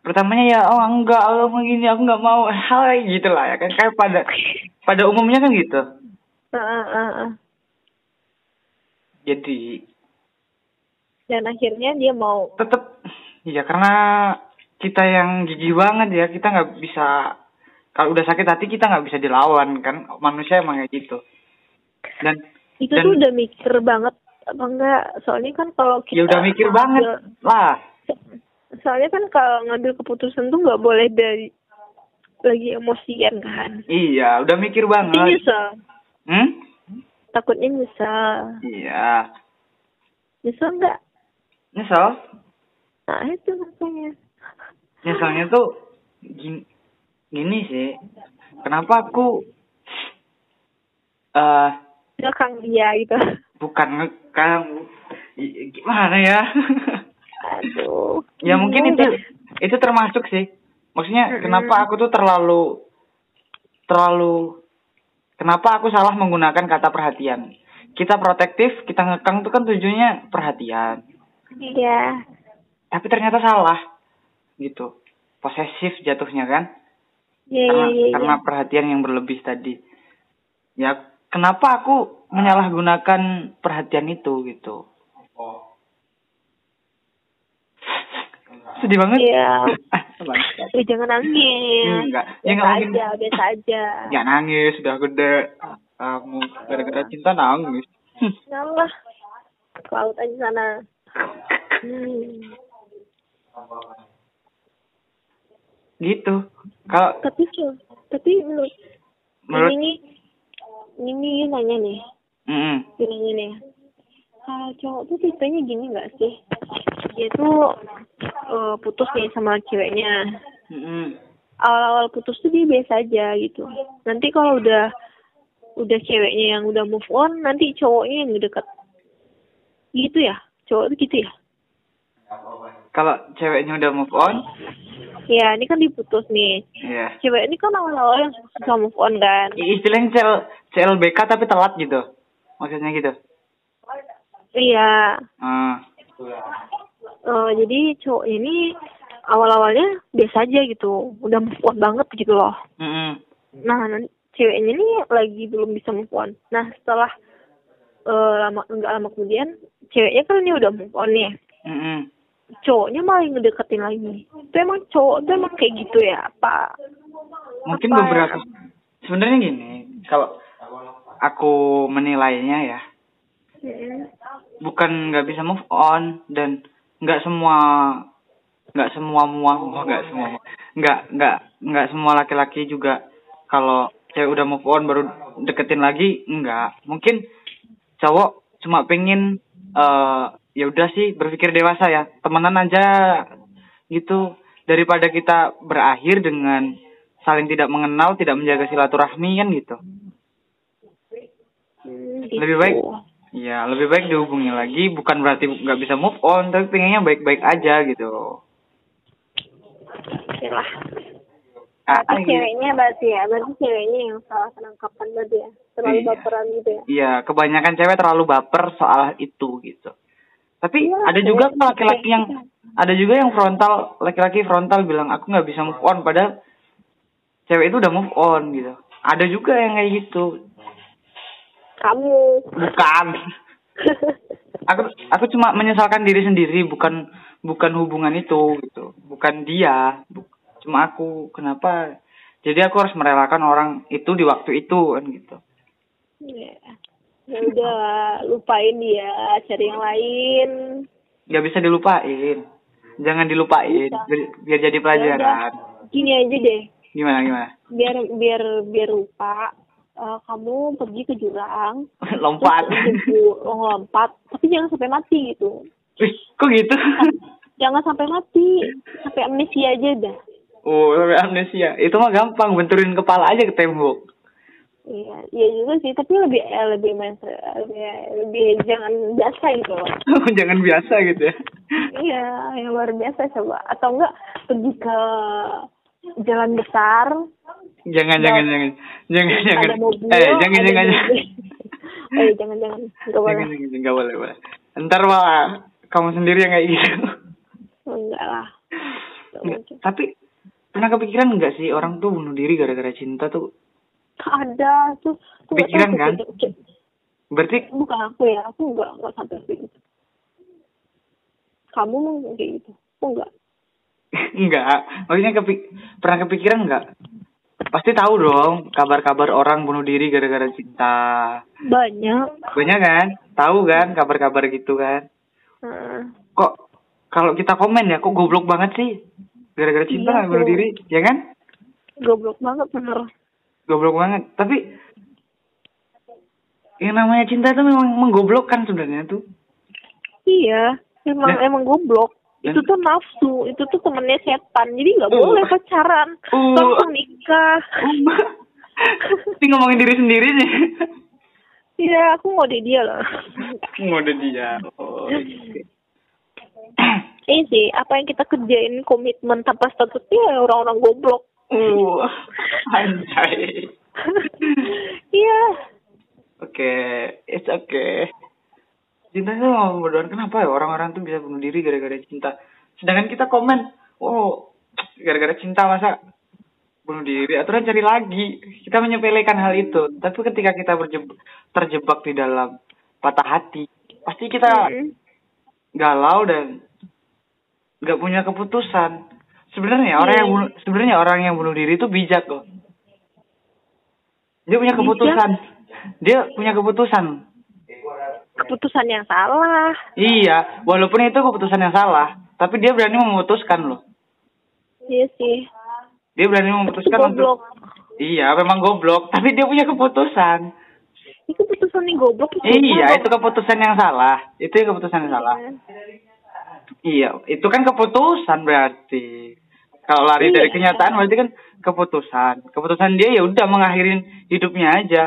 pertamanya ya oh enggak aku mau gini aku nggak mau hai gitu lah ya kan kayak pada pada umumnya kan gitu ah, ah, ah. jadi Dan akhirnya dia mau. tetap ya karena kita yang gigih banget ya kita nggak bisa kalau udah sakit hati kita nggak bisa dilawan kan manusia emang kayak gitu dan Itu dan tuh udah mikir banget apa enggak? Soalnya kan kalau kita ya udah mikir banget ngambil- lah Soalnya kan kalau ngambil keputusan tuh nggak boleh dari lagi emosian kan. iya udah mikir Nanti banget nyesel. hmm Takutnya nyesel. iya Nyesel nggak? Nyesel Nah itu makanya. nyeselnya tuh gini, gini sih kenapa aku eh Belakang dia gitu. bukan ngekang gimana ya Aduh. ya mungkin itu itu termasuk sih maksudnya Mm-mm. kenapa aku tuh terlalu terlalu kenapa aku salah menggunakan kata perhatian kita protektif kita ngekang tuh kan tujuannya perhatian Iya. tapi ternyata salah gitu posesif jatuhnya kan Iya, karena iya, iya. karena perhatian yang berlebih tadi ya kenapa aku menyalahgunakan perhatian itu gitu sedih banget Iya. Eh, jangan nangis. Enggak. Ya, Biasa nggak mungkin. aja, biasa aja. ya nangis sudah gede kamu gara-gara cinta nangis. Ngalah. Ke laut aja sana. Hmm. gitu kalau Tapi tapi menurut, menurut ini ini nanya nih, Mm-mm. dia nanya nih. Kalau cowok tuh tipenya gini nggak sih? Dia tuh eh, putus nih sama ceweknya. Mm-mm. Awal-awal putus tuh dia biasa aja gitu. Nanti kalau udah udah ceweknya yang udah move on, nanti cowoknya yang deket. Gitu ya? Cowok tuh gitu ya? kalau ceweknya udah move on Ya, ini kan diputus nih. ya Cewek ini kan awal-awal yang susah move on kan. istilahnya CL, CLBK tapi telat gitu maksudnya gitu Iya. ah Eh, jadi cowok ini awal-awalnya biasa aja gitu. Udah move on banget gitu loh. Mm-mm. Nah, nanti ceweknya ini lagi belum bisa move on. Nah, setelah eh, lama enggak lama kemudian ceweknya kan ini udah move on nih. Mm-mm. Cowoknya malah ngedeketin lagi. Itu emang cowok tuh emang kayak gitu ya, Apa? mungkin Apa beberapa sebenarnya gini kalau aku menilainya ya Mm. bukan nggak bisa move on dan nggak semua nggak semua mua oh, nggak semua nggak nggak nggak semua laki-laki juga kalau cewek udah move on baru deketin lagi enggak mungkin cowok cuma pengen eh ya udah sih berpikir dewasa ya temenan aja gitu daripada kita berakhir dengan saling tidak mengenal tidak menjaga silaturahmi kan gitu Hmm, Lebih gitu. baik Iya, lebih baik dihubungi lagi. Bukan berarti nggak bisa move on, tapi pengennya baik-baik aja gitu. Ya lah. Berarti ah, iya. ceweknya berarti ya, berarti ceweknya yang salah penangkapan berarti ya. Terlalu Iya. baperan gitu ya. Iya, kebanyakan cewek terlalu baper soal itu gitu. Tapi Iya, ada juga laki-laki yang ada juga yang frontal, laki-laki frontal bilang aku nggak bisa move on, padahal cewek itu udah move on gitu. Ada juga yang kayak gitu. Kamu. Bukan. Aku aku cuma menyesalkan diri sendiri, bukan bukan hubungan itu gitu. Bukan dia, cuma aku. Kenapa? Jadi aku harus merelakan orang itu di waktu itu kan gitu. Ya. Ya udah, lupain dia, cari yang lain. Gak bisa dilupain. jangan dilupain Bisa. biar, biar jadi pelajaran Gini aja deh, gimana gimana biar biar biar lupa. eh, kamu pergi ke jurang, lompat lompat, tapi jangan sampai mati gitu. Wih, kok gitu Jangan sampai mati, sampai amnesia aja dah. Oh sampai amnesia itu mah gampang benturin kepala aja ke tembok Iya, iya juga sih, tapi lebih eh, lebih main lebih, lebih jangan biasa gitu. loh. jangan biasa gitu ya Iya, yang luar biasa coba. Atau enggak pergi ke jalan besar, jangan jangan jangan jangan jangan mobil, eh jangan jangan. Eh, jangan jangan, enggak boleh. jangan jangan nggak boleh boleh ntar malah kamu sendiri yang kayak gitu Enggak lah. Nggak mungkin. tapi pernah kepikiran nggak sih orang tuh bunuh diri gara-gara cinta tuh Ada tuh. tuh nggak Pikiran tahu kan? berarti Bukan aku ya, aku enggak enggak sampai kayak gitu. Kamu mungkin kayak gitu. Aku enggak. enggak maksudnya kepik pernah kepikiran nggak pasti tahu dong kabar-kabar orang bunuh diri gara-gara cinta Banyak. banyak kan tahu kan kabar-kabar gitu kan Heeh. kok kalau kita komen ya kok goblok banget sih gara-gara cinta Iya, bunuh diri ya kan goblok banget bener. goblok banget tapi yang namanya cinta itu memang menggoblokkan sebenarnya tuh Iya, emang Dan- emang goblok. dan- itu tuh nafsu, itu tuh temennya setan. Jadi nggak Uh. boleh pacaran, Uh. langsung nikah. ini ngomongin diri sendiri nih Iya, aku mau di dia loh. ngode dia oh, oke. Ini sih, apa yang kita kerjain komitmen tanpa status ya orang-orang goblok. uh anjay. Iya, oke it's okay. Cinta itu mau berdoa. Kenapa ya orang-orang tuh bisa bunuh diri gara-gara cinta? Sedangkan kita komen oh gara-gara cinta masa bunuh diri? Aturan cari lagi. Kita menyepelekan hal itu. Tapi ketika kita berjebak, terjebak di dalam patah hati pasti kita galau dan nggak punya keputusan sebenarnya orang Iya. yang bunuh, sebenarnya orang yang bunuh diri itu bijak loh dia punya Bijak? keputusan dia punya keputusan keputusan yang salah. iya walaupun itu keputusan yang salah tapi dia berani memutuskan loh Iya sih. dia berani Itu memutuskan goblok. untuk iya memang goblok tapi dia punya keputusan Itu keputusan nih goblok. iya itu keputusan yang salah itu yang keputusan yang salah Iya, itu kan keputusan berarti. Kalau lari Iya. dari kenyataan berarti kan keputusan. Keputusan dia ya udah mengakhirin hidupnya aja.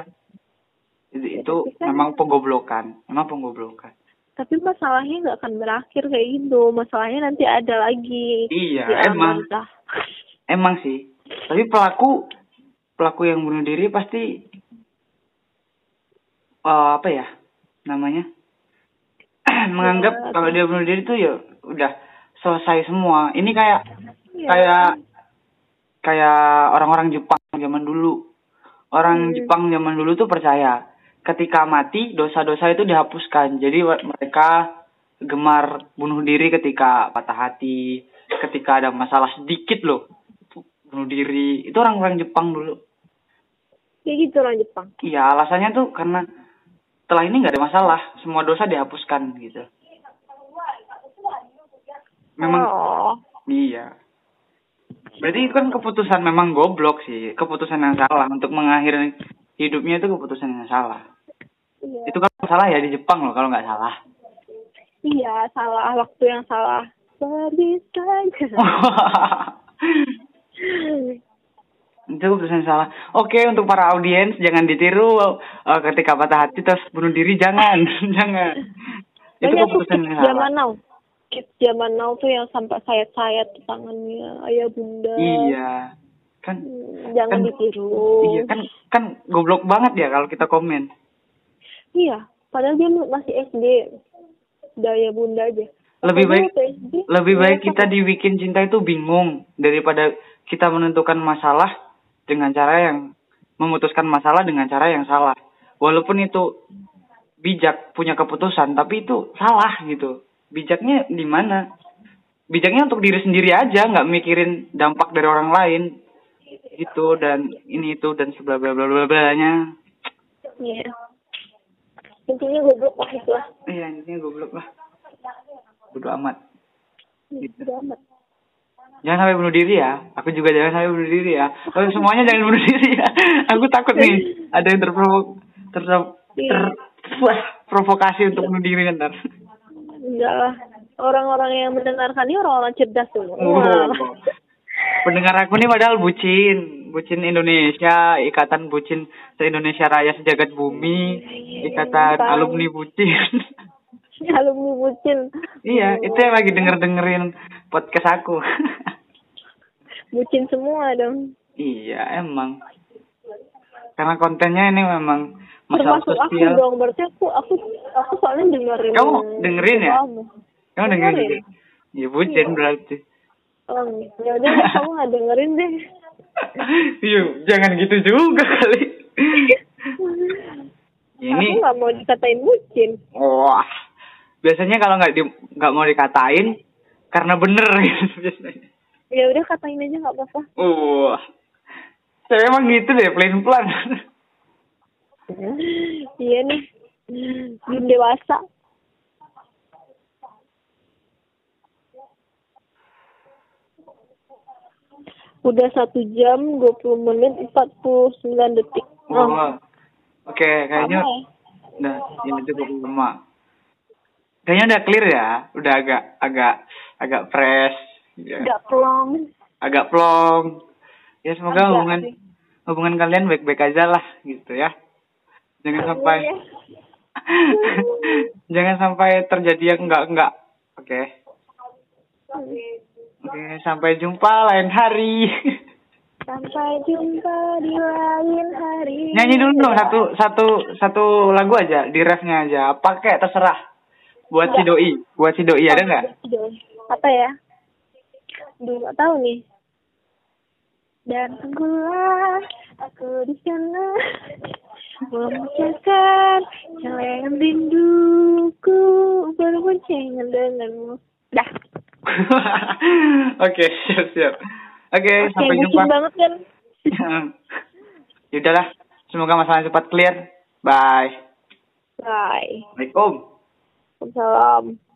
Itu, itu tapi kan- memang penggoblokan, memang penggoblokan. Tapi masalahnya nggak akan berakhir kayak gitu. Masalahnya nanti ada lagi. Iya, emang. Emang sih. Tapi pelaku pelaku yang bunuh diri pasti eh, apa ya namanya? menganggap Ya, kalau dia bunuh diri tuh ya udah selesai semua. Ini kayak Iya. kayak kayak orang-orang Jepang zaman dulu. Orang Hmm. Jepang zaman dulu tuh percaya ketika mati dosa-dosa itu dihapuskan. Jadi mereka gemar bunuh diri ketika patah hati, ketika ada masalah sedikit loh. Bunuh diri. Itu orang-orang Jepang dulu. Kayak gitu orang Jepang. Iya, alasannya tuh karena setelah ini nggak ada masalah, semua dosa dihapuskan gitu. Memang Oh. Iya. Berarti itu kan keputusan memang goblok sih, keputusan yang salah untuk mengakhiri hidupnya itu keputusan yang salah. Iya. Itu kan salah ya di Jepang loh kalau nggak salah. Iya, salah waktu yang salah. Saja. itu keputusan yang salah. Oke untuk para audiens jangan ditiru eh, ketika patah hati terus bunuh diri jangan, jangan. Itu keputusan yang salah. Kids zaman now tuh yang sampai sayat-sayat tangannya ayah bunda. Iya. Kan Hmm, Jangan Kan- ditiru. iya kan kan goblok banget ya kalau kita komen. Iya, padahal dia masih SD. Daya bunda aja. Lebih Padahal baik SD, lebih baik kita dibikin cinta itu bingung daripada kita menentukan masalah dengan cara yang memutuskan masalah dengan cara yang salah. Walaupun itu bijak punya keputusan, tapi itu salah gitu. Bijaknya di mana? Bijaknya untuk diri sendiri aja, nggak mikirin dampak dari orang lain gitu dan ini itu dan sebla bla bla bla bla nya. Iya. Intinya goblok lah itu lah. Iya intinya goblok lah. Bodo amat. Gitu. Udah amat. Jangan sampai bunuh diri ya. Aku juga jangan sampai bunuh diri ya. Oh, semuanya jangan bunuh diri ya. Aku takut nih ada yang terprovok ter, ter, wah, provokasi untuk bunuh diri ntar. Enggak lah. Orang-orang yang mendengarkan ini orang-orang cerdas semua. Oh. Pendengar aku nih padahal bucin, bucin Indonesia, ikatan bucin se Indonesia Raya sejagat bumi, ikatan Tahu. alumni bucin. Alumni bucin. iya, itu yang lagi denger dengerin podcast aku. Bucin semua dong. iya, emang. Karena kontennya ini memang masalah Termasuk aku sosial. dong. Berarti aku aku aku soalnya dengerin. Kamu dengerin ya? Kamu. Kamu dengerin dengerin. Iya, bucin berarti. Oh, ya udah kamu nggak dengerin deh. Iya, jangan gitu juga kali. Ini Aku nggak mau dikatain bucin. Wah, biasanya kalau nggak di nggak mau dikatain karena bener gitu biasanya. Ya udah katain aja nggak apa-apa. Wah, saya emang gitu deh, plain plan. Iya nih. Belum dewasa. Udah satu jam 20 menit 49 detik. Oh. Oke, kayaknya lama ya? udah ini cukup lama. Kayaknya udah clear ya, udah agak agak agak fresh, ya. Udah pelong. agak plong. Ya semoga Agak hubungan sih. hubungan kalian baik-baik aja lah gitu ya. Jangan sampai Iya. jangan sampai terjadi yang enggak enggak. Oke. Oke, sampai jumpa lain hari. Sampai jumpa di lain hari. Nyanyi dulu dong satu satu satu lagu aja, di refnya aja. Pakai terserah. Buat si doi, buat si doi ada nggak? Apa ya? Nggak tahu nih. Dan tunggulah aku di sana memecahkan celengan rinduku berboncengan denganmu. Dah. Oke, siap siap. Oke, Oke, sampai bucin jumpa. banget kan? Yaudahlah, semoga masalah cepat clear. Bye. Bye. Assalamualaikum. Waalaikumsalam.